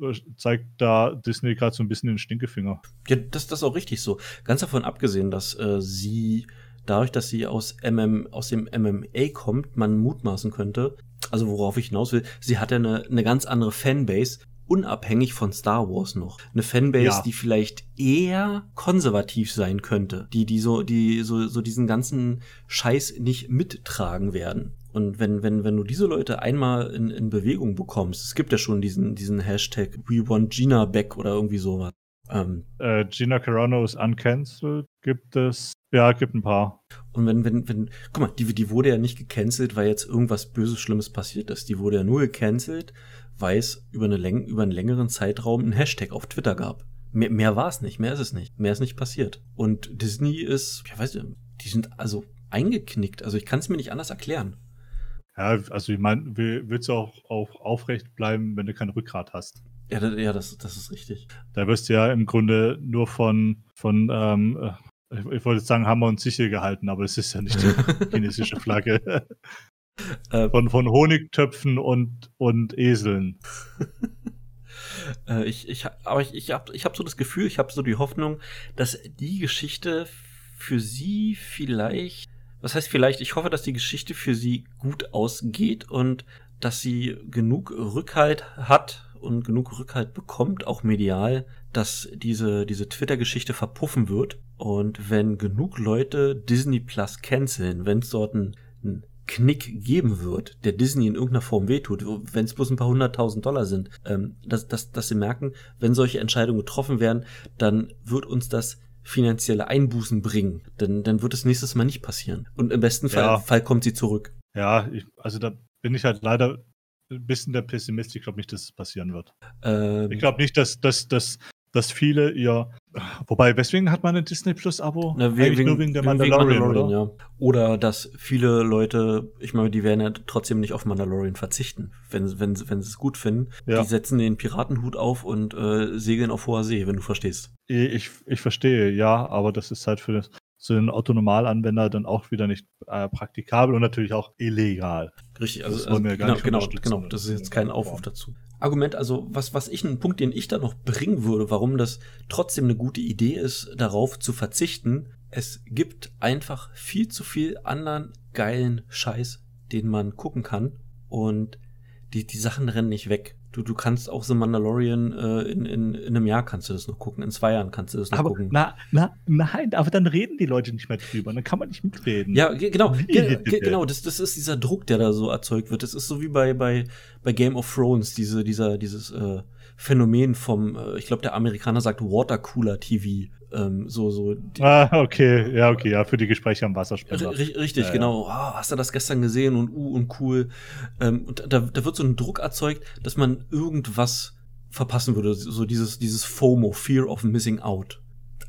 äh, zeigt da Disney gerade so ein bisschen den Stinkefinger. Ja, das, das ist auch richtig so. Ganz davon abgesehen, dass äh, sie dadurch, dass sie aus, MM, aus dem MMA kommt, man mutmaßen könnte, also worauf ich hinaus will, sie hat ja eine, eine ganz andere Fanbase, unabhängig von Star Wars noch. Eine Fanbase, ja. die vielleicht eher konservativ sein könnte, die, die so, die so, so diesen ganzen Scheiß nicht mittragen werden. Und wenn, wenn, wenn du diese Leute einmal in, in Bewegung bekommst, es gibt ja schon diesen, diesen Hashtag We want Gina back oder irgendwie sowas. Ähm, äh, Gina Carano ist uncancelled, gibt es. Ja, gibt ein paar. Und wenn, wenn, wenn, guck mal, die, die wurde ja nicht gecancelt, weil jetzt irgendwas Böses, Schlimmes passiert ist. Die wurde ja nur gecancelt, weil es über, eine Läng über einen längeren Zeitraum einen Hashtag auf Twitter gab. Mehr, mehr war es nicht, mehr ist es nicht. Mehr ist nicht passiert. Und Disney ist, ja weiß ich, die sind also eingeknickt. Also ich kann es mir nicht anders erklären. Ja, also ich meine, willst du auch, auch aufrecht bleiben, wenn du kein Rückgrat hast? Ja, das, ja das, das ist richtig. Da wirst du ja im Grunde nur von, von ähm, äh, ich, ich wollte sagen, Hammer und Sichel gehalten, aber es ist ja nicht die chinesische Flagge. Äh, von, von Honigtöpfen und, und Eseln. äh, ich, ich, aber ich, ich habe ich hab so das Gefühl, ich habe so die Hoffnung, dass die Geschichte für sie vielleicht, was heißt vielleicht, ich hoffe, dass die Geschichte für sie gut ausgeht und dass sie genug Rückhalt hat und genug Rückhalt bekommt, auch medial, dass diese, diese Twitter-Geschichte verpuffen wird. Und wenn genug Leute Disney Plus canceln, wenn es dort einen, Knick geben wird, der Disney in irgendeiner Form wehtut, wenn es bloß ein paar hunderttausend Dollar sind, ähm, dass, dass, dass sie merken, wenn solche Entscheidungen getroffen werden, dann wird uns das finanzielle Einbußen bringen. Denn dann wird es nächstes Mal nicht passieren. Und im besten Fall, ja. Fall kommt sie zurück. Ja, ich, also da bin ich halt leider ein bisschen der Pessimist. Ich glaube nicht, dass es passieren wird. Ähm, ich glaube nicht, dass, dass, dass dass viele ihr. Wobei, weswegen hat man ein Disney Plus Abo? Na, wegen, nur wegen der Mandalorian, wegen Mandalorian oder? Ja. oder dass viele Leute, ich meine, die werden ja trotzdem nicht auf Mandalorian verzichten, wenn, wenn, wenn sie es gut finden. Ja. Die setzen den Piratenhut auf und äh, segeln auf hoher See, wenn du verstehst. Ich, ich verstehe, ja, aber das ist halt für so einen Autonomalanwender dann auch wieder nicht äh, praktikabel und natürlich auch illegal. Richtig, also, also genau, genau, genau, das ist jetzt kein Aufruf dazu. Argument, also was, was ich, ein Punkt, den ich da noch bringen würde, warum das trotzdem eine gute Idee ist, darauf zu verzichten. Es gibt einfach viel zu viel anderen geilen Scheiß, den man gucken kann. Und die, die Sachen rennen nicht weg. Du, du kannst auch The Mandalorian äh, in, in, in einem Jahr kannst du das noch gucken, in zwei Jahren kannst du das noch aber, gucken. Na, na, nein, aber dann reden die Leute nicht mehr drüber, dann kann man nicht mitreden. Ja, genau, ge genau, das, das ist dieser Druck, der da so erzeugt wird. Das ist so wie bei, bei, bei Game of Thrones, diese, dieser, dieses äh, Phänomen vom, äh, ich glaube, der Amerikaner sagt Watercooler TV. Ähm, so, so. Ah, okay, ja, okay, ja, für die Gespräche am Wasserspender. richtig, ja, genau. Oh, hast du das gestern gesehen und uh und cool. Ähm, und da, da wird so ein Druck erzeugt, dass man irgendwas verpassen würde. So dieses, dieses FOMO, Fear of Missing Out.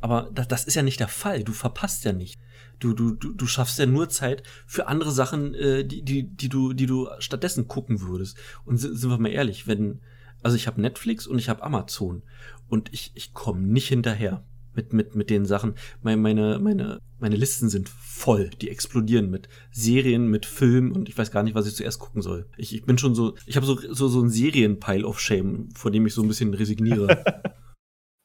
Aber das, das ist ja nicht der Fall. Du verpasst ja nicht. Du, du, du, du schaffst ja nur Zeit für andere Sachen, äh, die, die, die, du, die du stattdessen gucken würdest. Und sind wir mal ehrlich, wenn, also ich habe Netflix und ich habe Amazon und ich, ich komme nicht hinterher mit, mit, mit den Sachen. Meine, meine, meine, meine Listen sind voll. Die explodieren mit Serien, mit Filmen und ich weiß gar nicht, was ich zuerst gucken soll. Ich, ich bin schon so, ich habe so, so, so ein Serien-Pile of Shame, vor dem ich so ein bisschen resigniere.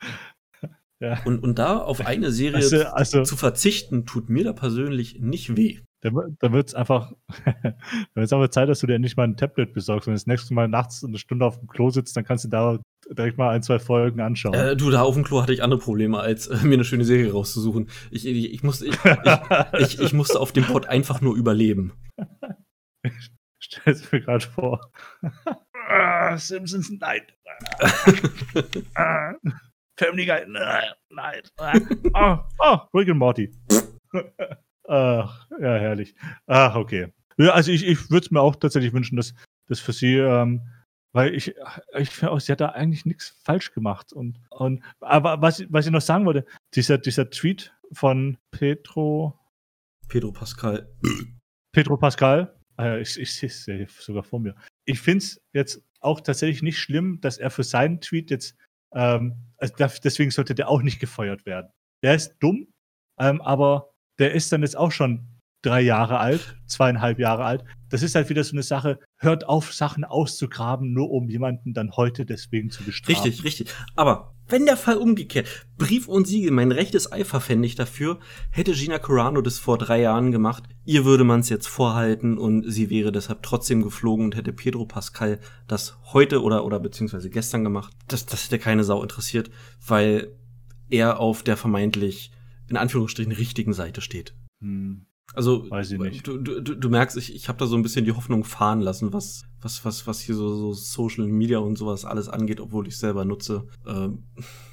ja. und, und da auf eine Serie also, also, zu verzichten, tut mir da persönlich nicht weh. Da, da wird es einfach, wird's einfach Zeit, dass du dir endlich mal ein Tablet besorgst. Wenn du das nächste Mal nachts eine Stunde auf dem Klo sitzt, dann kannst du da direkt mal ein, zwei Folgen anschauen. Äh, du, da auf dem Klo hatte ich andere Probleme, als äh, mir eine schöne Serie rauszusuchen. Ich, ich, ich, musste, ich, ich, ich, musste auf dem Pod einfach nur überleben. Ich stell es mir gerade vor. ah, Simpsons, nein. ah, Family Guy, nein. Oh, oh, Rick and Morty. Ach, ja, herrlich. Ach, okay. Ja, also ich, ich würde es mir auch tatsächlich wünschen, dass das für sie, ähm, weil ich, ich finde auch, sie hat da eigentlich nichts falsch gemacht. Und, und aber was, was ich noch sagen wollte, dieser, dieser Tweet von Pedro. Pedro Pascal. Pedro Pascal. Äh, ich, ich sehe es ja sogar vor mir. Ich finde es jetzt auch tatsächlich nicht schlimm, dass er für seinen Tweet jetzt, ähm, also deswegen sollte der auch nicht gefeuert werden. Der ist dumm, ähm, aber der ist dann jetzt auch schon drei Jahre alt, zweieinhalb Jahre alt. das ist halt wieder so eine Sache, hört auf, Sachen auszugraben, nur um jemanden dann heute deswegen zu bestrafen. Richtig, richtig. Aber wenn der Fall umgekehrt, Brief und Siegel, mein rechtes Ei verfände ich dafür, hätte Gina Carano das vor drei Jahren gemacht, ihr würde man es jetzt vorhalten und sie wäre deshalb trotzdem geflogen und hätte Pedro Pascal das heute oder, oder beziehungsweise gestern gemacht. Das, das hätte keine Sau interessiert, weil er auf der vermeintlich, in Anführungsstrichen, richtigen Seite steht. Hm. Also, Weiß ich nicht. Du, du, du merkst, ich, ich habe da so ein bisschen die Hoffnung fahren lassen, was, was, was, was hier so, so Social Media und sowas alles angeht, obwohl ich selber nutze. Ähm,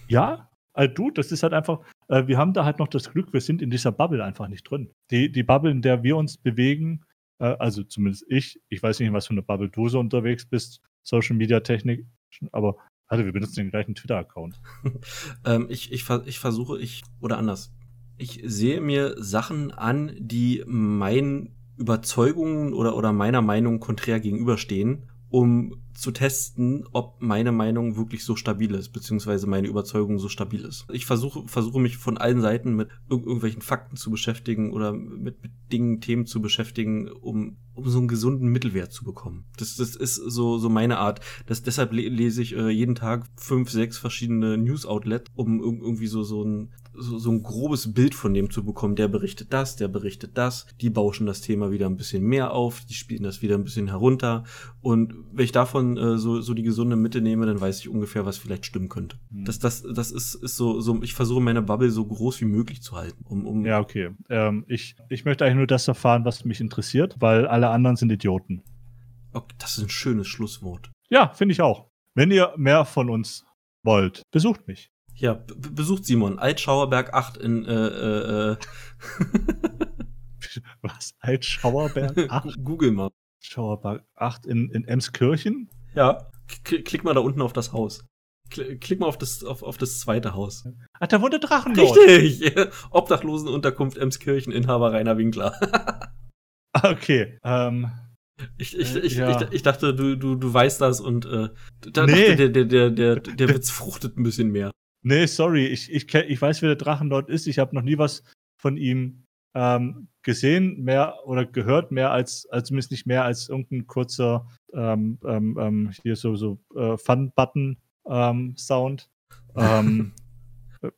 Ja, also du, das ist halt einfach, äh, wir haben da halt noch das Glück, wir sind in dieser Bubble einfach nicht drin. Die, die Bubble, in der wir uns bewegen, äh, also zumindest ich, ich weiß nicht, was für eine Bubble du so unterwegs bist, Social Media Technik, aber warte, wir benutzen den gleichen Twitter-Account. ähm, ich, ich, ich versuche, ich, oder anders. Ich sehe mir Sachen an, die meinen Überzeugungen oder, oder meiner Meinung konträr gegenüberstehen, um zu testen, ob meine Meinung wirklich so stabil ist, beziehungsweise meine Überzeugung so stabil ist. Ich versuche, versuche mich von allen Seiten mit irg irgendwelchen Fakten zu beschäftigen oder mit, mit Dingen, Themen zu beschäftigen, um, um so einen gesunden Mittelwert zu bekommen. Das, das ist so, so meine Art. Das, deshalb le lese ich äh, jeden Tag fünf, sechs verschiedene News-Outlets, um irg irgendwie so, so ein so, so ein grobes Bild von dem zu bekommen. Der berichtet das, der berichtet das, die bauschen das Thema wieder ein bisschen mehr auf, die spielen das wieder ein bisschen herunter. Und wenn ich davon äh, so, so die gesunde Mitte nehme, dann weiß ich ungefähr, was vielleicht stimmen könnte. Hm. Das, das, das ist, ist so, so, ich versuche meine Bubble so groß wie möglich zu halten. Um, um Ja, okay. Ähm, ich, ich möchte eigentlich nur das erfahren, was mich interessiert, weil alle anderen sind Idioten. okay, das ist ein schönes Schlusswort. Ja, finde ich auch. Wenn ihr mehr von uns wollt, besucht mich. Ja, be- be- besucht Simon, Altschauerberg 8 in äh, äh, äh, Was? Altschauerberg 8? Google mal. Schauerberg 8 in, in Emskirchen? Ja, K klick mal da unten auf das Haus. Kl klick mal auf das, auf, auf das zweite Haus. Ach, da wohnt der Drachenlord. Richtig! Obdachlosenunterkunft Emskirchen, Inhaber Rainer Winkler. Okay. Ähm, Ich, ich, Äh, ich, ja. ich, ich dachte, du, du, du weißt das und äh, da Nee. dachte, der, der, der, der, der Witz fruchtet ein bisschen mehr. Nee, sorry. Ich, ich, ich weiß, wer der Drachenlord ist. Ich habe noch nie was von ihm ähm, gesehen, mehr oder gehört, mehr als, als zumindest nicht mehr als irgendein kurzer ähm, ähm, ähm, hier so, so äh, Fun-Button-Sound. ähm, äh,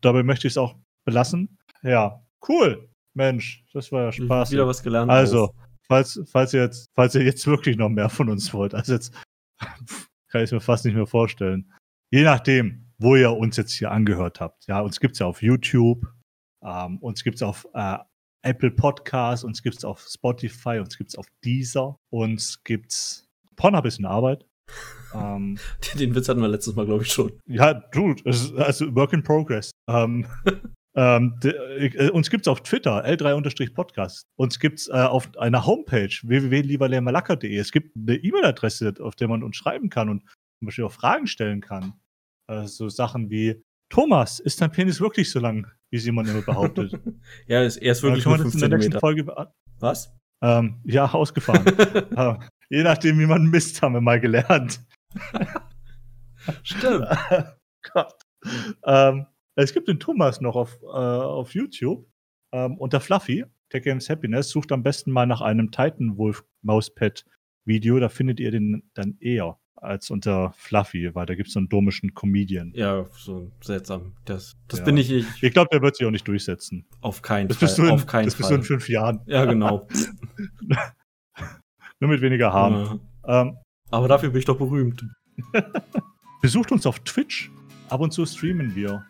dabei möchte ich es auch belassen. Ja, cool. Mensch, das war ja Spaß. Wieder was gelernt. Also, falls, falls, ihr jetzt, falls ihr jetzt wirklich noch mehr von uns wollt, also jetzt kann ich es mir fast nicht mehr vorstellen. Je nachdem, wo ihr uns jetzt hier angehört habt. Ja, uns gibt es ja auf YouTube, ähm, uns gibt es auf äh, Apple Podcasts, uns gibt es auf Spotify, uns gibt es auf Deezer, uns gibt es Pornhub ist in Arbeit. ähm, Den Witz hatten wir letztes Mal, glaube ich, schon. ja, dude, es ist also Work in Progress. Ähm, ähm, de, äh, uns gibt's auf Twitter, L3-Podcast. Uns gibt's äh, auf einer Homepage, www.lieberlehrmalaka.de. Es gibt eine E-Mail-Adresse, auf der man uns schreiben kann und zum Beispiel auch Fragen stellen kann. Äh, so Sachen wie, Thomas, ist dein Penis wirklich so lang, wie Simon immer behauptet? ja, ist, er ist wirklich nur man das 5 in der nächsten. Folge. Was? Ähm, ja, ausgefahren. äh, je nachdem, wie man misst, haben wir mal gelernt. Stimmt. Gott. Ähm, es gibt den Thomas noch auf, äh, auf YouTube ähm, unter Fluffy, Tech Games Happiness. Sucht am besten mal nach einem Titan Wolf Mauspad Video. Da findet ihr den dann eher als unter Fluffy, weil da gibt es so einen domischen Comedian. Ja, so seltsam. Das, das Ja. bin ich, ich Ich glaube, der wird sich auch nicht durchsetzen. auf keinen Das Fall. bist du in, auf keinen das bist Fall. du in fünf Jahren. ja, genau. Nur mit weniger Haaren. Ja. Ähm, Aber dafür bin ich doch berühmt. besucht uns auf Twitch. Ab und zu streamen wir.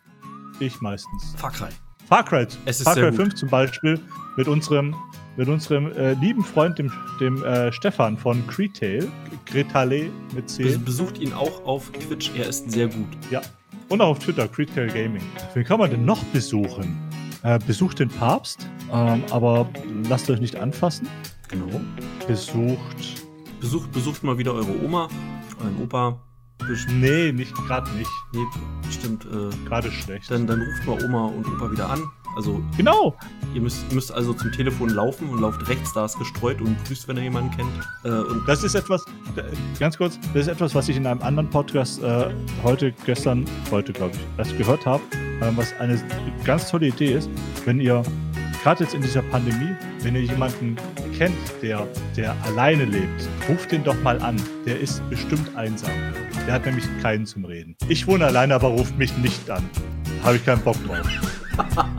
Ich meistens. Far Cry. Far Cry, Es ist Far sehr Cry gut. 5 zum Beispiel mit unserem, mit unserem äh, lieben Freund, dem, dem äh, Stefan von Cretail, Cretale mit C. Bes- Besucht ihn auch auf Twitch, er ist sehr gut. Ja. Und auch auf Twitter, Cretail Gaming. Wen kann man denn noch besuchen? Äh, besucht den Papst, ähm, aber lasst euch nicht anfassen. Genau. Besucht. Besucht, besucht mal wieder eure Oma, euren Opa. Bes- Nee, nicht gerade nicht. Nee, bestimmt. Äh, Gerade schlecht. dann, dann ruft mal Oma und Opa wieder an. Also genau. ihr müsst, müsst also zum Telefon laufen und lauft rechts, da ist gestreut und grüßt, wenn ihr jemanden kennt. Äh, und Das ist etwas, äh, ganz kurz, das ist etwas, was ich in einem anderen Podcast äh, heute, gestern, heute glaube ich, erst gehört habe, äh, was eine ganz tolle Idee ist, wenn ihr, gerade jetzt in dieser Pandemie, wenn ihr jemanden kennt, der, der alleine lebt, ruft den doch mal an. Der ist bestimmt einsam. Der hat nämlich keinen zum Reden. Ich wohne alleine, aber ruft mich nicht an. Habe ich keinen Bock drauf.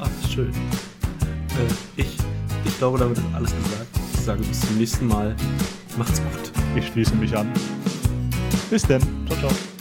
Ach, schön. Äh, ich, ich glaube, damit ist alles gesagt. Ich sage bis zum nächsten Mal. Macht's gut. Ich schließe mich an. Bis denn. Ciao, ciao.